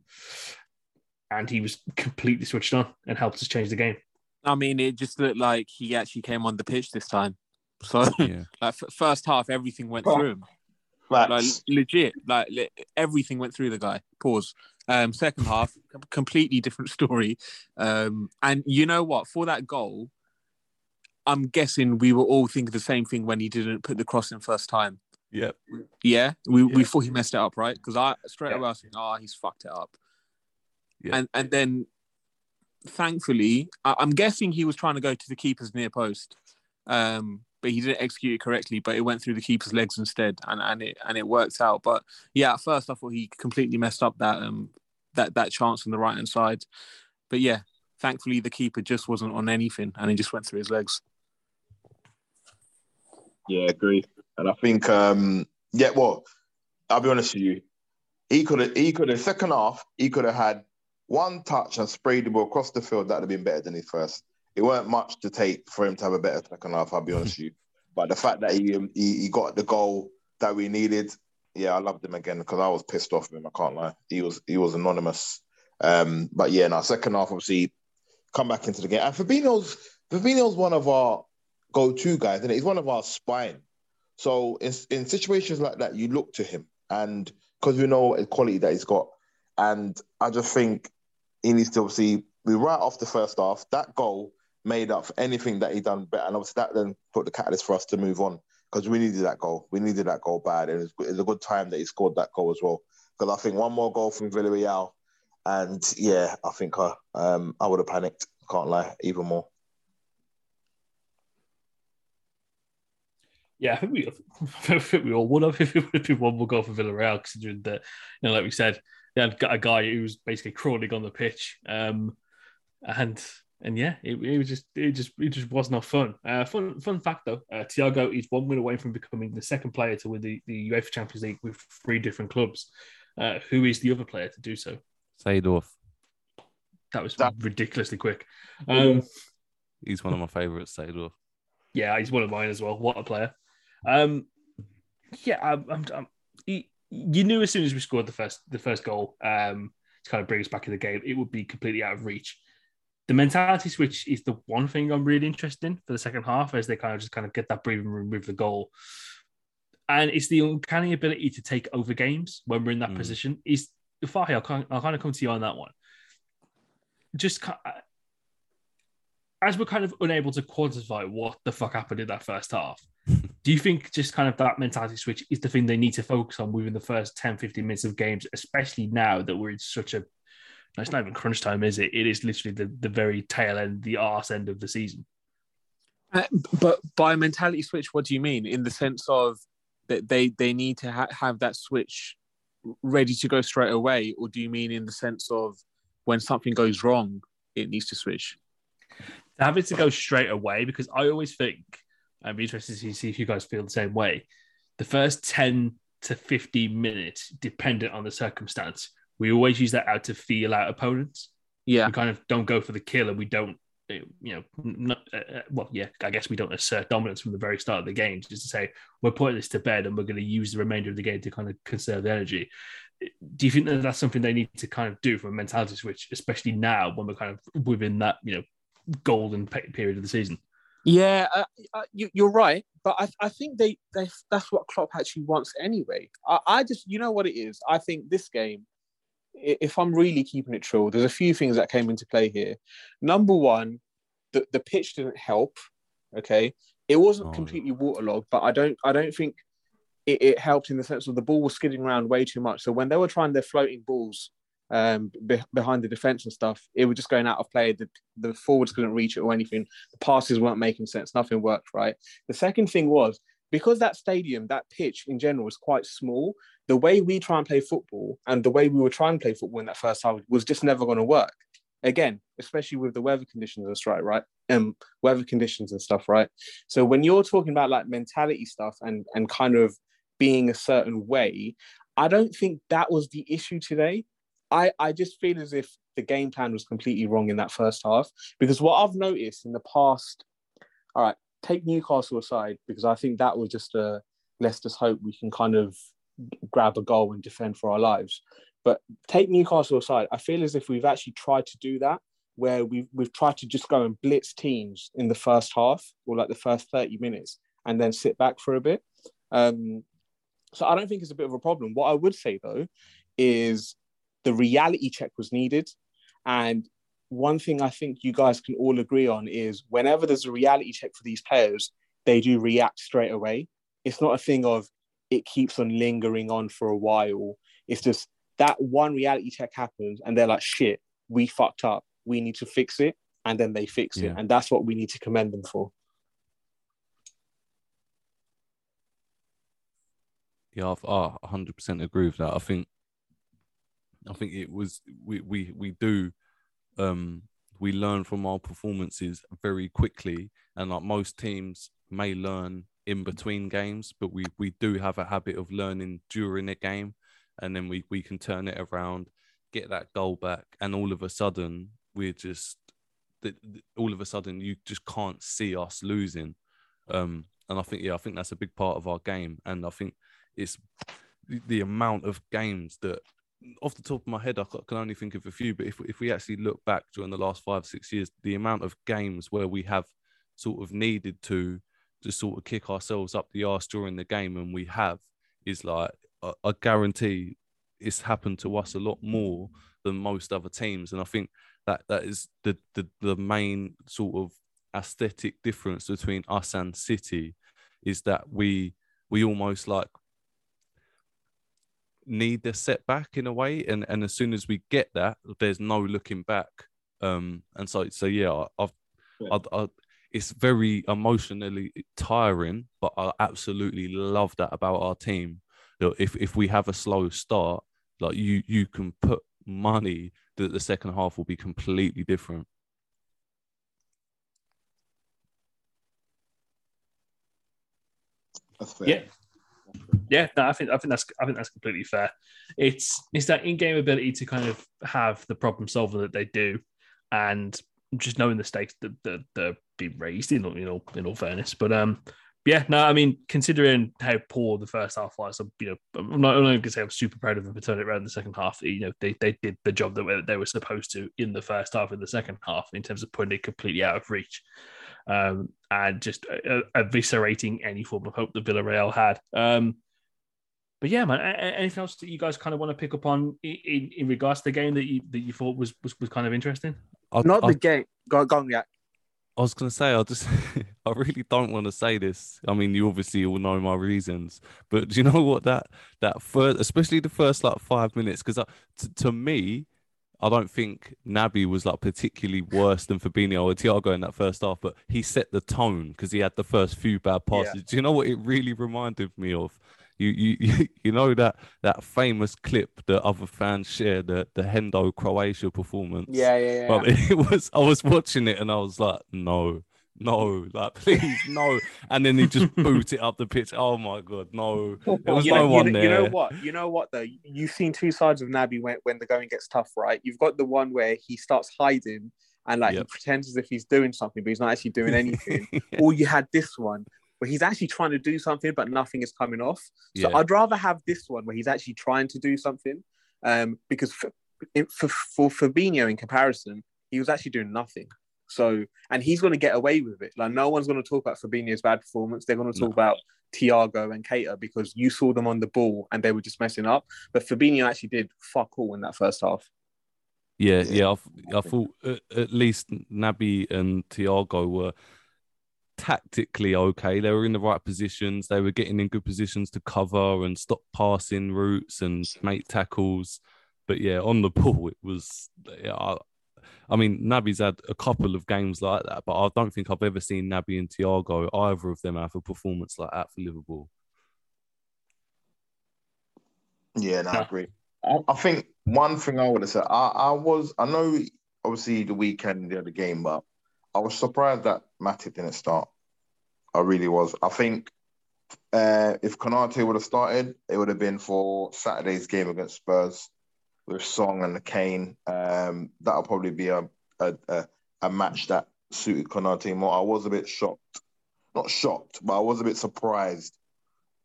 and he was completely switched on and helped us change the game. I mean, it just looked like he actually came on the pitch this time. So, yeah. like, f- first half, everything went Oh. through him. Like, legit, like le- everything went through the guy. Pause. Um, second half, completely different story. Um, and you know what? For that goal, I'm guessing we were all thinking the same thing when he didn't put the cross in first time. Yep. Yeah, we, we thought he messed it up, right? Because I straight Yeah. away I was thinking, oh, he's fucked it up. Yeah. And and then, thankfully, I, I'm guessing he was trying to go to the keeper's near post, um, but he didn't execute it correctly. But it went through the keeper's legs instead, and and it and it worked out. But yeah, at first I thought he completely messed up that um that that chance on the right hand side. But yeah, thankfully the keeper just wasn't on anything, and he just went through his legs. Yeah, agree. And I think, um, yeah, well, I'll be honest with you. He could have, he could have, second half, he could have had one touch and sprayed the ball across the field. That'd have been better than his first. It weren't much to take for him to have a better second half, I'll be honest with you. But the fact that he, um, he, he got the goal that we needed, yeah, I loved him again because I was pissed off with him. I can't lie. He was, he was anonymous. Um, but yeah, now second half, obviously, come back into the game. And Fabinho's, Fabinho's one of our go-to guys, and he's one of our spine. So in, in situations like that, you look to him, and because we know the quality that he's got, and I just think he needs to obviously we right off the first half that goal made up for anything that he done better, and obviously that then put the catalyst for us to move on because we needed that goal. We needed that goal bad, and it's, a good time that he scored that goal as well. Because I think one more goal from Villarreal, and yeah, I think I um I would have panicked. Can't lie, even more. Yeah, I think we, I think we all would have if it would have been one more goal for Villarreal, considering that, you know, like we said, they had got a guy who was basically crawling on the pitch. Um, and and yeah, it, it was just it just it just was not fun. Uh, fun fun fact though, uh, Thiago is one win away from becoming the second player to win the, the UEFA Champions League with three different clubs. Uh, who is the other player to do so? Seedorf. That was That- ridiculously quick. Um, He's one of my favourites, Seedorf. Yeah, he's one of mine as well. What a player. Um, yeah, I'm, I'm, I'm, he, you knew as soon as we scored the first the first goal um, to kind of bring us back in the game, it would be completely out of reach. The mentality switch is the one thing I'm really interested in for the second half, as they kind of just kind of get that breathing room with the goal. And it's the uncanny ability to take over games when we're in that Mm. position. Is Fahi, I'll, I'll kind of come to you on that one. Just as we're kind of unable to quantify what the fuck happened in that first half, do you think just kind of that mentality switch is the thing they need to focus on within the first 10, 15 minutes of games, especially now that we're in such a it's not even crunch time, is it? It is literally the, the very tail end, the arse end of the season. Uh, but by mentality switch, what do you mean? In the sense of that they they need to ha- have that switch ready to go straight away, or do you mean in the sense of when something goes wrong, it needs to switch? To Have it to go straight away because I always think I'd be interested to see if you guys feel the same way. The first 10 to 15 minutes, dependent on the circumstance, we always use that out to feel out opponents. Yeah, We kind of don't go for the kill and we don't, uh, you know, not, uh, uh, well, yeah, I guess we don't assert dominance from the very start of the game, just to say we're putting this to bed and we're going to use the remainder of the game to kind of conserve the energy. Do you think that that's something they need to kind of do from a mentality switch, especially now when we're kind of within that, you know, golden period of the season? Yeah, uh, uh, you, you're right, but I, I think they, they that's what Klopp actually wants anyway. I, I just you know what it is. I think this game, if I'm really keeping it true, there's a few things that came into play here. Number one, the, the pitch didn't help. Okay, it wasn't Oh. completely waterlogged, but I don't I don't think it, it helped in the sense of the ball was skidding around way too much. So when they were trying their floating balls um, be, behind the defense and stuff, it was just going out of play. The, the forwards couldn't reach it or anything. The passes weren't making sense. Nothing worked right. The second thing was because that stadium, that pitch in general is quite small. The way we try and play football and the way we were trying to play football in that first half was just never going to work. Again, especially with the weather conditions and stuff, right? Um, weather conditions and stuff, right? So when you're talking about like mentality stuff and and kind of being a certain way, I don't think that was the issue today. I, I just feel as if the game plan was completely wrong in that first half because what I've noticed in the past, all right, take Newcastle aside because I think that was just a let's hope we can kind of grab a goal and defend for our lives. But take Newcastle aside, I feel as if we've actually tried to do that where we've we've tried to just go and blitz teams in the first half or like the first 30 minutes and then sit back for a bit. Um, so I don't think it's a bit of a problem. What I would say though is the reality check was needed. And one thing I think you guys can all agree on is whenever there's a reality check for these players, they do react straight away. It's not a thing of it keeps on lingering on for a while. It's just that one reality check happens and they're like, shit, we fucked up. We need to fix it. And then they fix it. And that's what we need to commend them for. Yeah, I've- I 100% agree with that. I think, I think it was we we we do, um, we learn from our performances very quickly, and like most teams may learn in between games, but we we do have a habit of learning during a game, and then we we can turn it around, get that goal back, and all of a sudden we're just, all of a sudden you just can't see us losing, um, and I think yeah, I think that's a big part of our game, and I think it's the amount of games that off the top of my head I can only think of a few but if, if we actually look back during the last five six years the amount of games where we have sort of needed to just sort of kick ourselves up the arse during the game and we have is like I, I guarantee it's happened to us a lot more than most other teams. And I think that that is the the, the main sort of aesthetic difference between us and City is that we we almost like need the setback in a way and and as soon as we get that there's no looking back um and so so yeah I- i've I, I, it's very emotionally tiring but i absolutely love that about our team that if if we have a slow start like you you can put money that the second half will be completely different That's fair. Yeah. Yeah, no, I think I think that's I think that's completely fair. It's it's that in-game ability to kind of have the problem solving that they do, and just knowing the stakes that that that be raised in all in all in all fairness. But um, yeah, no, I mean considering how poor the first half was, I'm, you know, I'm not only going to say I'm super proud of them for turning it around in the second half. You know, they they did the job that they were supposed to in the first half in the second half in terms of putting it completely out of reach um, and just uh, eviscerating any form of hope that Villarreal had. Um, but yeah, man. a- a- Anything else that you guys kind of want to pick up on in, in, in regards to the game that you that you thought was was, was kind of interesting? I, Not I, the game. Go, go on, yeah. I was gonna say I just I really don't want to say this. I mean, you obviously all know my reasons, but do you know what that that first, especially the first like five minutes, because uh, to, to me, I don't think Naby was like particularly worse than Fabinho or Thiago in that first half, but he set the tone because he had the first few bad passes. Do you know what it really reminded me of? You, you, you know that that famous clip that other fans share the the Hendo Croatia performance. Yeah, yeah, yeah. But it was I was watching it and I was like, no, no, like please, no. And then he just boot it up the pitch. Oh my god, no. There was you no know, one you, there. you know what? You know what though? You've seen two sides of Naby when, when the going gets tough, right? You've got the one where he starts hiding and like Yep. he pretends as if he's doing something, but he's not actually doing anything. or you had this one where he's actually trying to do something, but nothing is coming off. So Yeah. I'd rather have this one where he's actually trying to do something, um, because for, for for Fabinho in comparison, he was actually doing nothing. So and he's going to get away with it. Like no one's going to talk about Fabinho's bad performance. They're going to talk about Thiago and Keita because you saw them on the ball and they were just messing up. But Fabinho actually did fuck all in that first half. Yeah, Yeah. I, I thought at, at least Naby and Thiago were tactically okay. They were in the right positions. They were getting in good positions to cover and stop passing routes and make tackles. But yeah, on the ball, it was. Yeah, I, I mean, Naby's had a couple of games like that, but I don't think I've ever seen Naby and Thiago either of them have a performance like that for Liverpool. Yeah, no, I agree. I, I think one thing I would have said, I, I was, I know obviously the weekend the other game, but I was surprised that Matip didn't start. I really was. I think uh, if Konate would have started, it would have been for Saturday's game against Spurs with Son and Kane. Um, that'll probably be a, a a a match that suited Konate more. I was a bit shocked, not shocked, but I was a bit surprised.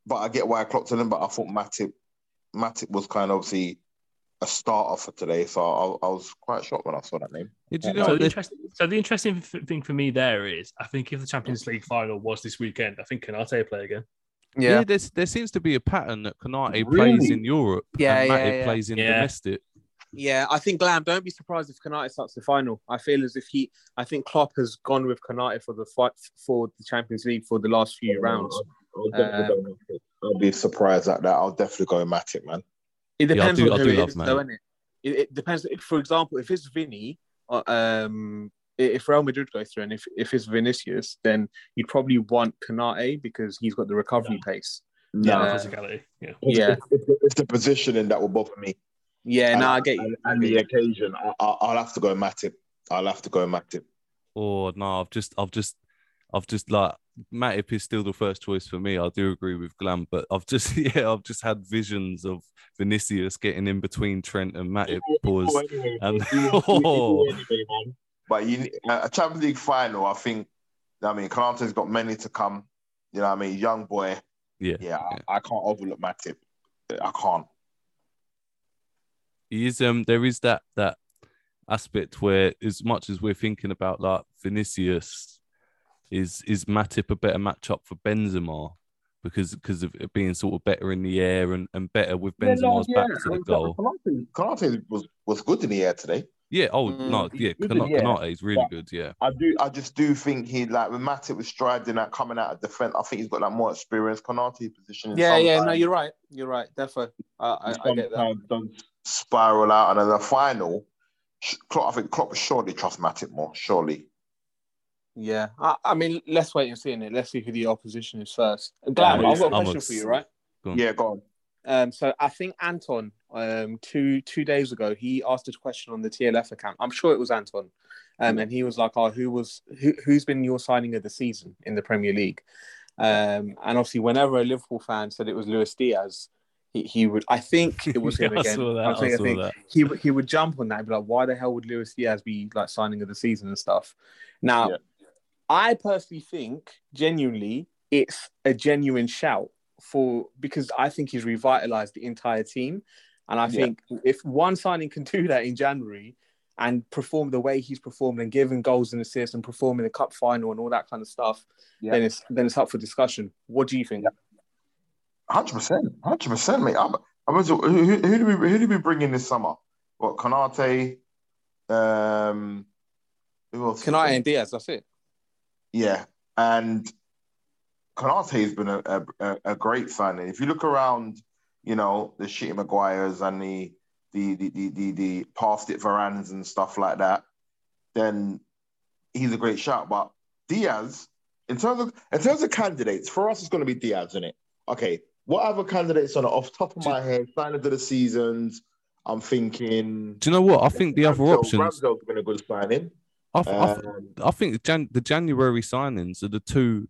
But I get why I clocked him. But I thought Matip Matip was kind of obviously a starter for today, so I, I was quite shocked when I saw that name. Did you know? So the, that- so the interesting thing for me there is, I think if the Champions League final was this weekend, I think Konate will play again. Yeah, there's, there seems to be a pattern that Konate Really? plays in Europe Yeah, and yeah, Matip yeah. plays in Yeah. domestic. Yeah, I think Glam. Don't be surprised if Konate starts the final. I feel as if he. I think Klopp has gone with Konate for the fight for the Champions League for the last few rounds. I'll definitely um, go Matip. I'll be surprised at that. I'll definitely go Matip, man. It Yeah, I depends do- on I who do it love is, Mane. though, innit? It, it depends. If, for example, if it's Vinny, uh, um, if Real Madrid go through, and if if it's Vinicius, then you'd probably want Konate because he's got the recovery pace. Yeah, Uh, physicality. Yeah. It's, Yeah. it's, it's, the- it's the positioning that will bother me. Yeah, And- no, I get you. And, I and get the you. occasion, I, I, I'll have to go Matip. I'll have to go Matip. Or no, I've just, I've just, I've just like Matip is still the first choice for me. I do agree with Glam, but I've just, yeah, I've just had visions of Vinicius getting in between Trent and Matip. Pause. And oh, But you, a Champions League final, I think. I mean, Konate's got many to come. You know, what I mean, young boy. yeah, Yeah, I, I can't overlook Matip. I can't. he is. Um, there is that that aspect where, as much as we're thinking about like Vinicius, is is Matip a better matchup for Benzema? Because because of it being sort of better in the air and, and better with Benzema's back to the goal. Konate, Konate was was good in the air today. Yeah. Oh Mm, no. Yeah. he did, Konate, is really But- good. Yeah. I do, I just do think he like when Matip was striding that coming out of defense. I think he's got like more experience. Konate position. Yeah, yeah, no, you're right. You're right. Definitely, I, I, I get that. sometimes does spiral out, and in the final, Klopp, I think Klopp surely trust Matip more. Surely, Yeah, I, I mean, let's wait and see. It. Let's see who the opposition is first. Glad, I'm I've got a question ex- for you, right? Go yeah, go on. Um, so I think Anton, um, two two days ago, he asked a question on the TLF account. I'm sure it was Anton, um, and he was like, "Oh, who was who, who's been your signing of the season in the Premier League?" Um, and obviously, whenever a Liverpool fan said it was Luis Diaz, he, he would. I think it was him Yeah, I again. saw that, I I think, I saw think that. he would- he would jump on that and be like, "Why the hell would Luis Diaz be like signing of the season and stuff?" Now, Yeah. I personally think genuinely it's a genuine shout for because I think he's revitalized the entire team. And I Yeah. think if one signing can do that in January and perform the way he's performed and giving goals and assists and perform in the cup final and all that kind of stuff, Yeah. then it's then it's up for discussion. What do you think? Hundred percent, hundred percent, mate. I'm, I was, who, who, do we who do we bring in this summer? What Konate? Um, who else? Kanai and Diaz, that's it. Yeah, and Konate has been a, a, a great signing. If you look around, you know the Shitty Maguires and the the the the the, the past it Varans and stuff like that, then he's a great shot. But Diaz, in terms of in terms of candidates, for us it's going to be Diaz, isn't it? Okay, what other candidates on off top of my head? Sign of the seasons. I'm thinking. Do you know what? I think the other Ramsdale- options. Ramsdale's been a good signing. I, th- I, Um, I think the, Jan- the January signings are the two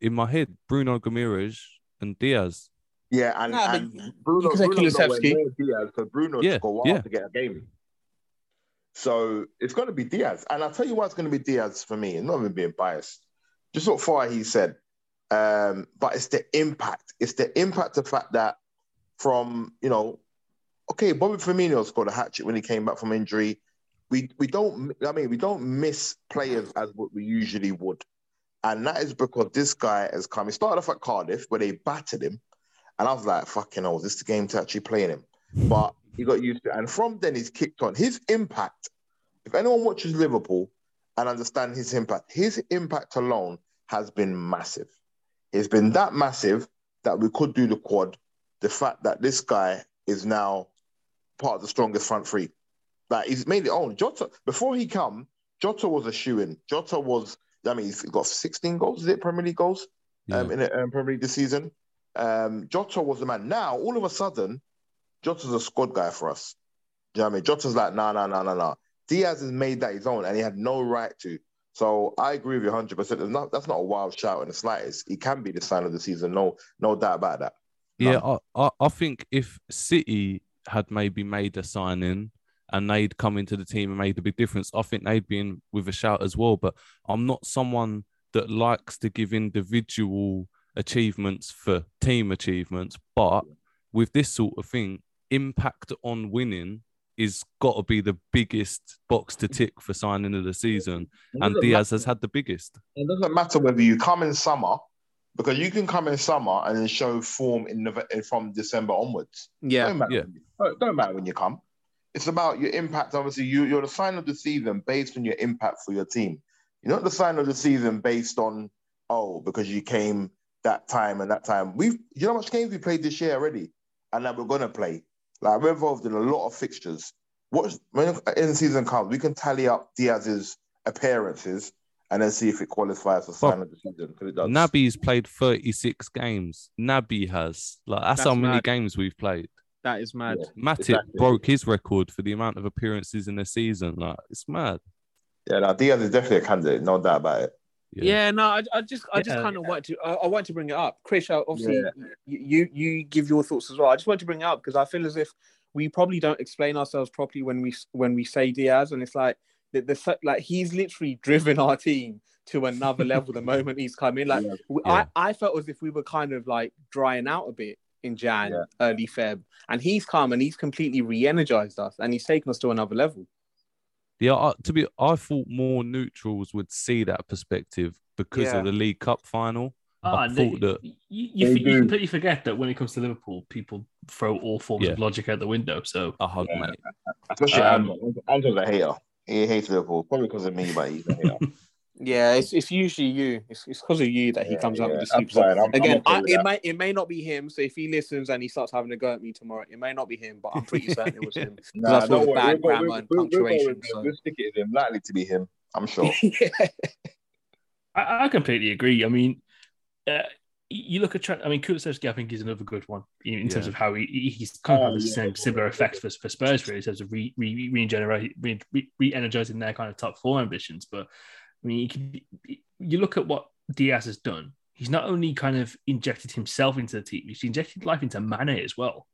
in my head: Bruno Gomes and Diaz. Yeah, and, Nah, but and Bruno, you can say Bruno's nowhere Kulusevski. Diaz because Bruno Yeah, took a while yeah. to get a game. So it's going to be Diaz, and I'll tell you why it's going to be Diaz for me. It's not even being biased. Just what Fahi said, um, but it's the impact. It's the impact of the fact that from you know, okay, Bobby Firmino scored a hat trick when he came back from injury. We we don't. I mean, we don't miss players as what we usually would, and that is because this guy has come. He started off at Cardiff where they battered him. And I was like, fucking hell, is this the game to actually playing him? But he got used to it. And from then he's kicked on. His impact, if anyone watches Liverpool and understand his impact, his impact alone has been massive. It's been that massive that we could do the quad. The fact that this guy is now part of the strongest front three. Like he's made it own. Jota, before he come, Jota was a shoe in. Jota was, I mean, he's got 16 goals, is it Premier League goals? um, in the um, Premier League this season. Um, Jota was the man. Now, all of a sudden, Jota's a squad guy for us. Do you know what I mean? Jota's like, nah, nah, nah, nah, nah. Diaz has made that his own, and he had no right to. So I agree with you 100. percent not that's not a wild shout in the slightest. He can be the sign of the season. No, no doubt about that. Yeah, I, I, I think if City had maybe made a signing and they'd come into the team and made a big difference, I think they'd be in with a shout as well. But I'm not someone that likes to give individual achievements for team achievements. But with this sort of thing, impact on winning is got to be the biggest box to tick for signing of the season. And Diaz matter- has had the biggest. It doesn't matter whether you come in summer, because you can come in summer and then show form in Nove- from December onwards. Yeah. Don't matter, Yeah. when you, don't- don't matter when you come. It's about your impact. Obviously, you, you're the sign of the season based on your impact for your team. You're not the sign of the season based on, oh, because you came that time and that time. We've, you know how much games we played this year already and that we're going to play? Like, we're involved in a lot of fixtures. What, when in season comes, we can tally up Diaz's appearances and then see if it qualifies for sign of the season. Because it does. Naby's played 36 games. Naby has. Like that's, That's how many mad. games we've played. That is mad. Yeah. Matip Exactly. broke his record for the amount of appearances in a season. Like it's mad. Yeah, now Diaz is definitely a candidate, no doubt about it. Yeah, no, I, I just, I just Yeah. kind of want to, I, I want to bring it up. Krish, uh, obviously, you, you, you give your thoughts as well. I just want to bring it up because I feel as if we probably don't explain ourselves properly when we, when we say Diaz, and it's like the, the like he's literally driven our team to another level the moment he's come in. Like Yeah. I, I felt as if we were kind of like drying out a bit in Jan, Yeah. early Feb, and he's come and he's completely re-energized us, and he's taken us to another level. Yeah, I, to be, I thought more neutrals would see that perspective because Yeah. of the League Cup final. Ah, I no, thought that- you, you, you completely forget that when it comes to Liverpool, people throw all forms Yeah. of logic out the window. So I hope, Yeah. mate. Especially Um, Anton. Anton's a hater. He hates Liverpool, probably because of me, but he's a hater. Yeah, it's, it's usually you. It's it's because of you that he Yeah, comes up yeah, with the I'm super. fine. I'm- I'm Again, okay I, it that. may it may not be him. So if he listens and he starts having a go at me tomorrow, it may not be him, but I'm pretty certain it was him. Nah, I saw don't worry. bad We'll grammar we'll- and we'll- we'll go punctuation, so- We'll stick it him. Likely to be him, I'm sure. yeah, I, I completely agree. I mean, uh, you look at, Trent, I mean, Kulusevski, I think is another good one in, in terms of how he, he- he's kind of Oh, had the yeah. same similar effect for, for Spurs, really, in terms of re, re, regenerate, re, re, re-energizing their kind of top four ambitions. But I mean, you, can, you look at what Diaz has done. He's not only kind of injected himself into the team, he's injected life into Mane as well.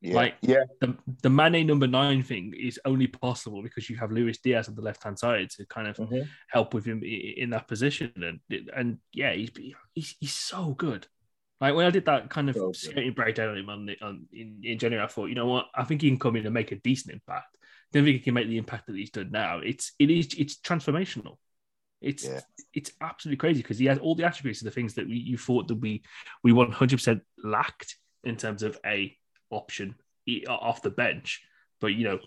Yeah. Like- yeah, The the Mane number nine thing is only possible because you have Luis Diaz on the left hand side to kind of Mhm. help with him in that position. And and yeah, he's he's, he's so good. Like when I did that kind of So skating breakdown on him on, the, on in, in January, I thought, you know what, I think he can come in and make a decent impact. Don't think he can make the impact that he's done now. It's it is it's transformational. It's Yeah. it's absolutely crazy because he has all the attributes of the things that we, you thought that we we one hundred percent lacked in terms of a option off the bench. But you know,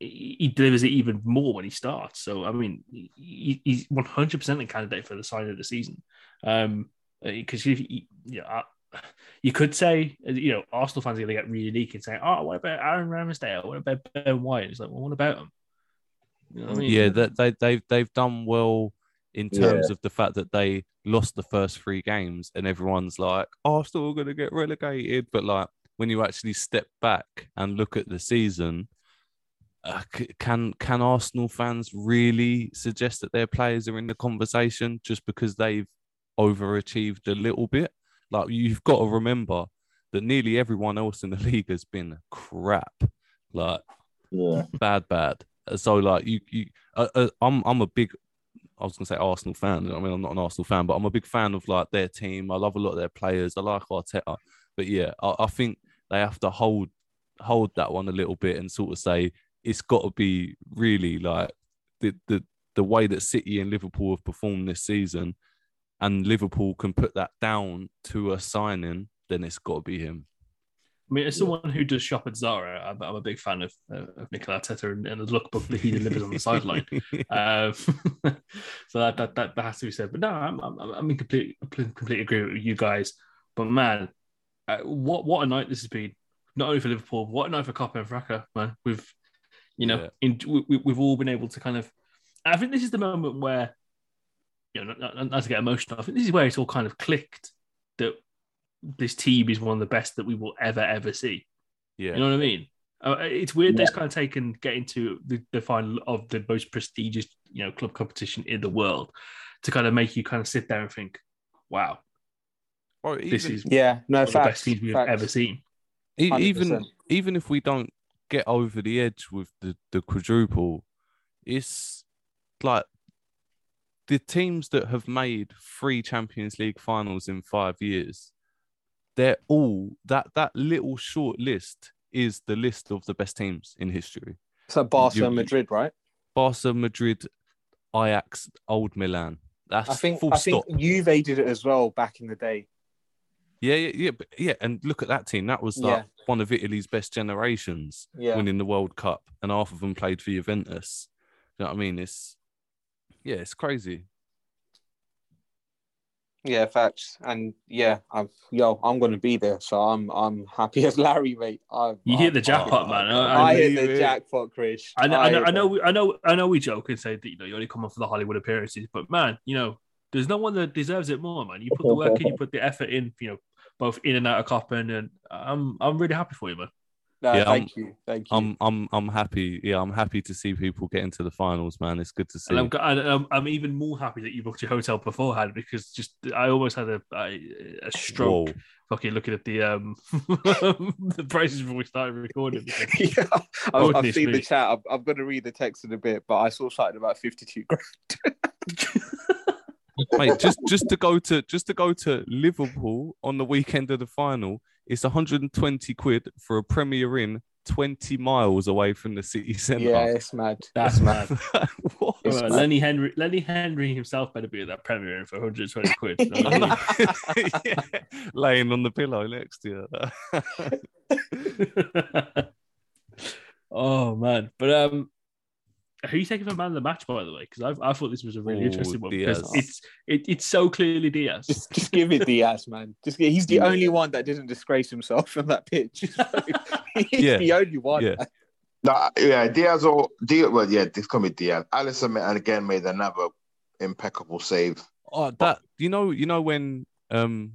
he, he delivers it even more when he starts. So I mean, he, he's one hundred percent a candidate for the sign of the season. Um, uh, because if he, yeah, uh, I, you could say, uh, you know, Arsenal fans are going to get really leaky and say, "Oh, what about Aaron Ramsdale? What about Ben White?" It's like, well, what about him? You know what I mean? Yeah, that they they've they've done well in terms of the fact that they lost the first three games, and everyone's like, Arsenal are going to get relegated. But like when you actually step back and look at the season, uh, can can Arsenal fans really suggest that their players are in the conversation just because they've overachieved a little bit? Like you've got to remember that nearly everyone else in the league has been crap, like Yeah. bad, bad. So like you, you, uh, uh, I'm I'm a big, I was gonna say Arsenal fan. I mean, I'm not an Arsenal fan, but I'm a big fan of like their team. I love a lot of their players. I like Arteta, but yeah, I, I think they have to hold hold that one a little bit and sort of say it's got to be really like the the the way that City and Liverpool have performed this season, and Liverpool can put that down to a signing, then it's got to be him. I mean, as someone who does shop at Zara, I'm, I'm a big fan of uh, of Mikel Arteta and, and the lookbook that he delivers on the sideline. Um, so that, that that that has to be said. But no, I'm I'm, I'm in complete complete agreement with you guys. But man, uh, what what a night this has been! Not only for Liverpool, what a night for Kop End Fracas, man. We've you know, Yeah. in, we, we've all been able to kind of. I think this is the moment where, you know, not, not, not to get emotional. I think this is where it's all kind of clicked that this team is one of the best that we will ever ever see. Yeah, You know what I mean? Uh, it's weird. That's kind of taken getting to the, the final of the most prestigious, you know, club competition in the world to kind of make you kind of sit there and think, "Wow, Or this is Yeah, no, one of the best teams we've facts. ever seen." E- 100%. even even if we don't get over the edge with the the quadruple, it's like the teams that have made three Champions League finals in five years. They're all that that little short list is the list of the best teams in history. So Barca You- Madrid, right? Barca, Madrid, Ajax, Old Milan. That's I think full I stop. think Juve did it as well back in the day. Yeah, yeah, yeah, but yeah. And look at that team. That was like Yeah. one of Italy's best generations. Yeah. winning the World Cup, and half of them played for Juventus. You know what I mean? It's yeah, it's crazy. Yeah, facts. And yeah, I've yo, I'm gonna be there, so I'm I'm happy as Larry, mate. I've, You hit the jackpot, man. I, I, I, hit the jackpot, Krish. I know, I know, I know, we, I know, I know. We joke and say that you know you only come on for the Hollywood appearances, but man, you know, there's no one that deserves it more, man. You put the work in, you put the effort in, you know, both in and out of Kop End, and I'm I'm really happy for you, man. No, Yeah, thank you, thank you. I'm I'm I'm happy. Yeah, I'm happy to see people get into the finals, man. It's good to see. And I'm, and I'm, I'm even more happy that you booked your hotel beforehand because just I almost had a a, a stroke Whoa. fucking looking at the um the prices before we started recording. yeah, I've, I've seen me. the chat. I'm, I'm going to read the text in a bit, but I saw something about 52 grand. Mate, just just to go to just to go to Liverpool on the weekend of the final, it's 120 quid for a Premier Inn 20 miles away from the city centre. Yeah, it's mad. That's mad. what? It's Well, mad. Lenny Henry, Lenny Henry himself better be at that premiere for 120 quid. you know I mean? Yeah, laying on the pillow next to you. oh man, but um, who are you taking for man of the match by the way? Because I I thought this was a really Ooh, interesting one because it's it, it's so clearly Diaz. Just, just give it Diaz, man. Just give- he's the Yeah. only one that didn't disgrace himself on that pitch. he's Yeah. the only one. Yeah. No, yeah, Diaz or Diaz. Well, yeah, this coming Diaz. Alisson and again made another impeccable save. Oh, that you know, you know when um,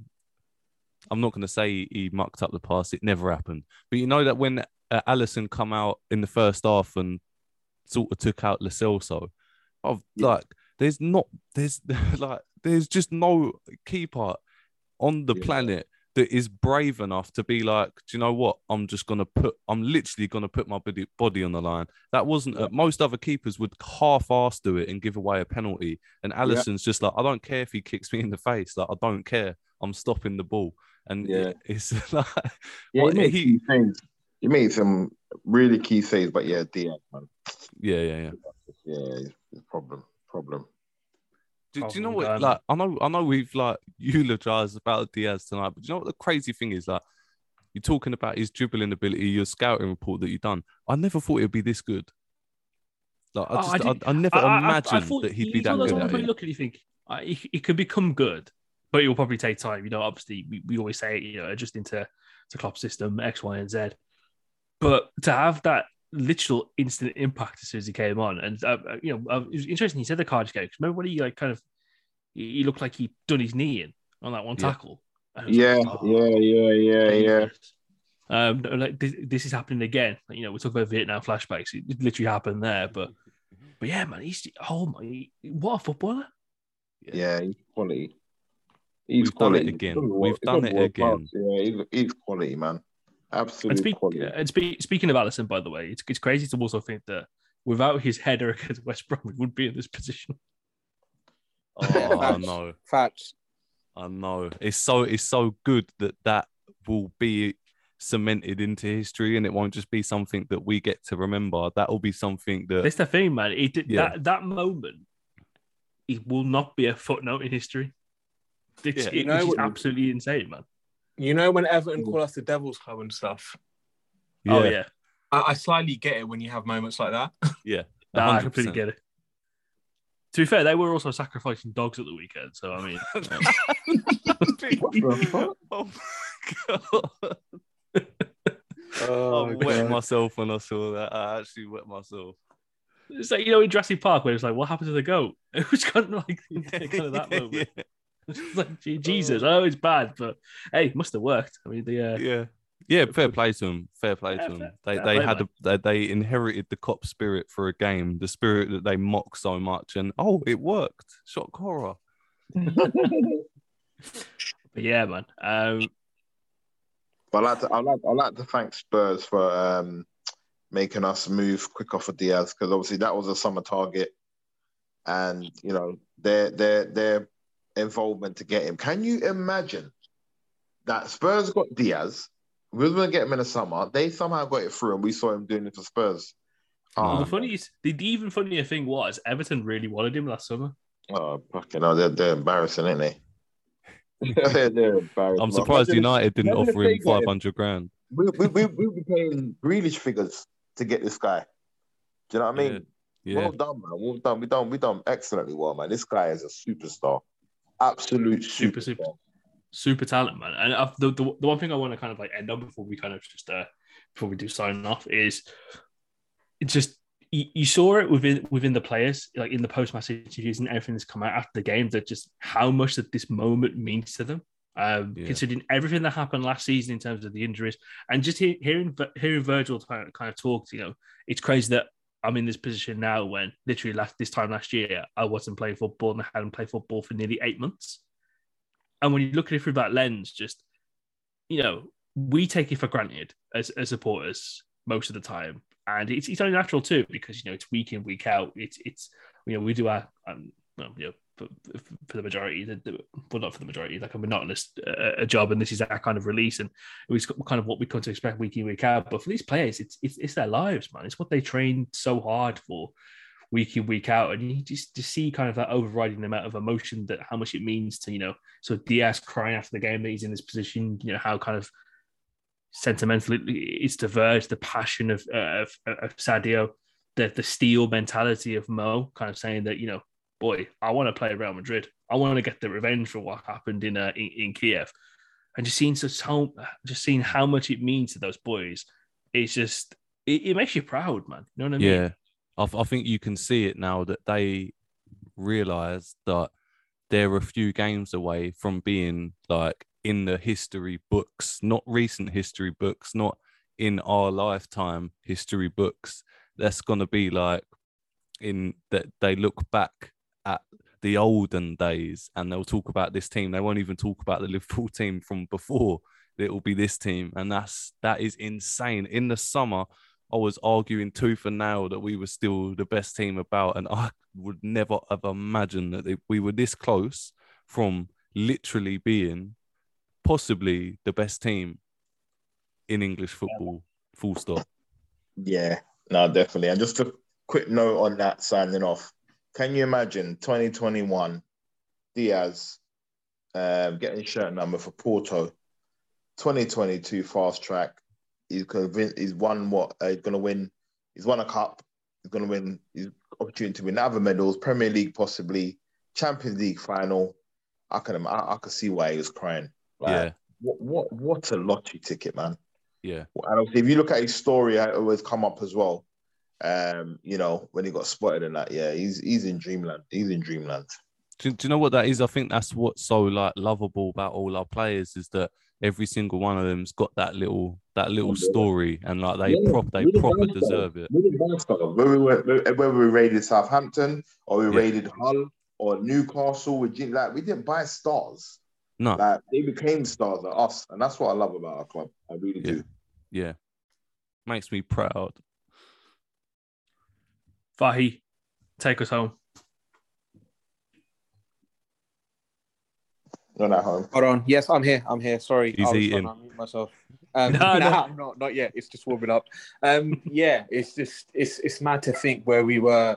I'm not going to say he mucked up the pass. It never happened. But you know that when uh, Alisson come out in the first half and sort of took out Lo Celso, of Yeah. like, there's not, there's like, there's just no keeper on the Yeah. planet that is brave enough to be like, do you know what? I'm just gonna put, I'm literally gonna put my body, body on the line. That wasn't. Uh, most other keepers would half-ass do it and give away a penalty. And Alisson's just like, I don't care if he kicks me in the face. Like, I don't care. I'm stopping the ball. And Yeah. it's like, Yeah, what he made he, saves. He made some really key saves, but yeah, Diaz, man. yeah, yeah, yeah. Yeah, it's a problem. Problem. Do, do you know what? gone. Like, I know, I know, we've like eulogized about Diaz tonight, but do you know what the crazy thing is? Like, you're talking about his dribbling ability, your scouting report that you've done. I never thought it'd be this good. Like, I Oh, just, I, I, never I- I- I imagined thought- that he'd be that those good at you it. look at you think uh, he, he could become good, but it will probably take time. You know, obviously we, we always say you know adjusting to to Klopp system X, Y, and Z. But to have that literal instant impact as soon as he came on, and uh, uh, you know, uh, it was interesting. He said the Cardiff game. 'cause Remember when he like kind of he he looked like he done his knee in on that one Yeah. tackle. And I was Yeah, like, oh, yeah, yeah, yeah, yeah. Um, like this, this is happening again. Like, you know, we talk about Vietnam flashbacks. It, it literally happened there, but but yeah, man, he's oh my, what a footballer! Yeah, he's quality. He's We've done it quality. again. We've done it again. Yeah, he's, he's quality, man. Absolute And, speak, and speak, speaking of Alisson, by the way, it's, it's crazy to also think that without his header against West Brom, we wouldn't be in this position. Oh, I Facts. know. Facts. I know. It's so it's so good that that will be cemented into history, and it won't just be something that we get to remember. That will be something that That's the thing, man. It did, Yeah. that that moment, it will not be a footnote in history. It's, Yeah. it, You know which is what- absolutely insane, man. You know when Everton call us the Devil's Club and stuff. Oh yeah, I, I slightly get it when you have moments like that. yeah, Nah, I 100%. completely get it. To be fair, they were also sacrificing dogs at the weekend, so I mean, oh my god! Oh, oh I wet myself when I saw that. I actually wet myself. it's like you know in Jurassic Park where it's like, what happened to the goat? It was kind of like kind of that moment. yeah, It's like Jesus, oh, it's bad, but hey, must have worked. I mean, the uh, yeah, yeah. Fair play to them. Fair play Yeah, to them. fair- They fair they play, had a, they, they inherited the Kop spirit for a game, the spirit that they mock so much, and oh, it worked. Shock horror. but yeah, man. Um, But I like to, I like, I like to thank Spurs for um, making us move quick off of Diaz because obviously that was a summer target, and you know their their their involvement to get him. Can you imagine that Spurs got Diaz? We were going to get him in the summer. They somehow got it through, and we saw him doing it for Spurs. Oh, the ah. funniest, the, the even funnier thing was Everton really wanted him last summer. Oh, fucking hell, they're, they're embarrassing, aren't they? they're, they're embarrassing. I'm surprised Imagine- United didn't offer him got him. 500 grand. we, we, we, we'll be paying Grealish figures to get this guy. Do you know what I mean? Yeah, Well done, man. Well done. We done. We done excellently well, man. This guy is a superstar, absolute Super, superstar. super. super talent, man. And uh, the, the the one thing I want to kind of like end on before we kind of just uh before we do sign off is it's just you, you saw it within within the players, like in the post match interviews and everything that's come out after the game, that just how much that this moment means to them. Um, Yeah. considering everything that happened last season in terms of the injuries, and just hear, hearing hearing Virgil kind of, kind of talk, you know, it's crazy that I'm in this position now when literally last this time last year I wasn't playing football and I hadn't played football for nearly eight months. And when you look at it through that lens, just you know, we take it for granted as, as supporters most of the time, and it's it's only natural too because you know it's week in week out. It's it's you know we do our um, well, you know for, the majority, well not for the majority, like a monotonous uh, a job, and this is our kind of release, and it was kind of what we come to expect week in week out. But for these players, it's it's, it's their lives, man. It's what they train so hard for week in week out and you just to see kind of that overriding amount of emotion that how much it means to you know so Diaz crying after the game that he's in this position you know how kind of sentimental it- it's diverged the passion of uh, of, of Sadio the the steel mentality of Mo kind of saying that you know boy I want to play Real Madrid. I want to get the revenge for what happened in uh, in, in Kiev. And just seeing such how just seeing how much it means to those boys it's just it, it makes you proud man. You know what I mean? Yeah, I, I think you can see it now that they realize that they're a few games away from being like in the history books, not recent history books, not in our lifetime history books. That's gonna be like in that they look back at the olden days and they'll talk about this team. They won't even talk about the Liverpool team from before. It will be this team, and that's that is insane. In the summer, I was arguing tooth and nail that we were still the best team about, and I would never have imagined that we were this close from literally being possibly the best team in English football. Full stop. Yeah, no, definitely. And just a quick note on that signing off. Can you imagine 2021 Diaz um, getting shirt number for Porto? 2022 fast track. He's convinced he's won what uh, he's gonna win. He's won a cup. He's gonna win. He's opportunity to win other medals, Premier League possibly, Champions League final. I can I, I could see why he was crying. Like, yeah, What what what a lottery ticket, man. yeah, And obviously, if you look at his story, it always come up as well. Um, you know, when he got spotted and that, yeah, he's he's in dreamland. He's in dreamland. do, do you know what that is? I think that's what's so like lovable about all our players is that every single one of them's got that little that little story, and like they Yeah, prop they proper deserve it. Really nice stuff. Whether we were, whether we raided Southampton or we Yeah. raided Hull or Newcastle, with Jim- like we didn't buy stars. No, Like they became stars at us, and that's what I love about our club. I really Yeah. do. yeah, makes me proud. Fahi, take us home. Not at home. Hold on. Yes, I'm here. I'm here. Sorry, He's I was eating. trying to unmute myself. Um, No, no, no. I'm not. Not yet. It's just warming up. Um, yeah, it's just it's it's mad to think where we were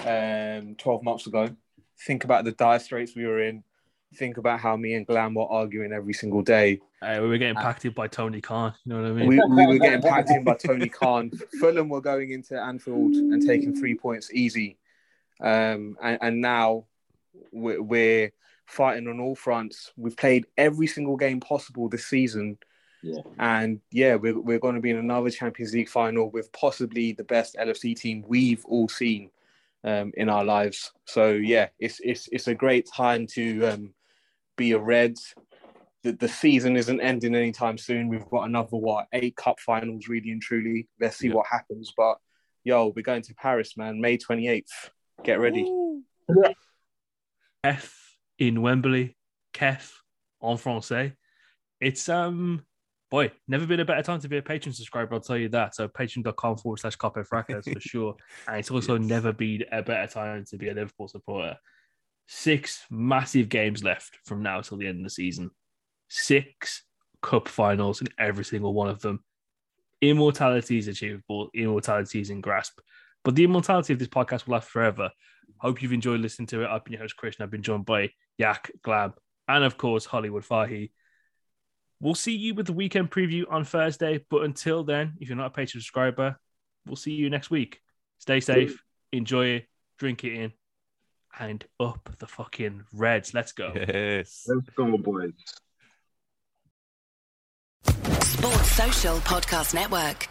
um 12 months ago. Think about the dire straits we were in. Think about how me and Glam were arguing every single day. Uh, we were getting packed in by Tony Khan. You know what I mean? We, we were getting packed in by Tony Khan. Fulham were going into Anfield and taking three points easy. Um, and, and now we're, we're fighting on all fronts. We've played every single game possible this season. Yeah. And yeah, we're, we're going to be in another Champions League final with possibly the best LFC team we've all seen um, in our lives. So yeah, it's it's it's a great time to um, be a Reds. The, the season isn't ending anytime soon. We've got another what eight cup finals, really and truly. Let's see Yeah. what happens. But yo, we're going to Paris, man, May twenty eighth. Get ready. Kef in Wembley, Kef en français. It's um boy, never been a better time to be a Patreon subscriber, I'll tell you that. So patreon.com forward slash Kop End Fracas for sure. And it's also Yes. never been a better time to be a Liverpool supporter. Six massive games left from now till the end of the season. Six cup finals in every single one of them. Immortality is achievable, immortality is in grasp. But the immortality of this podcast will last forever. Hope you've enjoyed listening to it. I've been your host, Christian. I've been joined by Yak, Glam, and of course, Hollywood Fahi. We'll see you with the weekend preview on Thursday. But until then, if you're not a Patreon subscriber, we'll see you next week. Stay safe, enjoy it, drink it in, and up the fucking Reds. Let's go. Yes. Let's go, boys. Sports Social Podcast Network.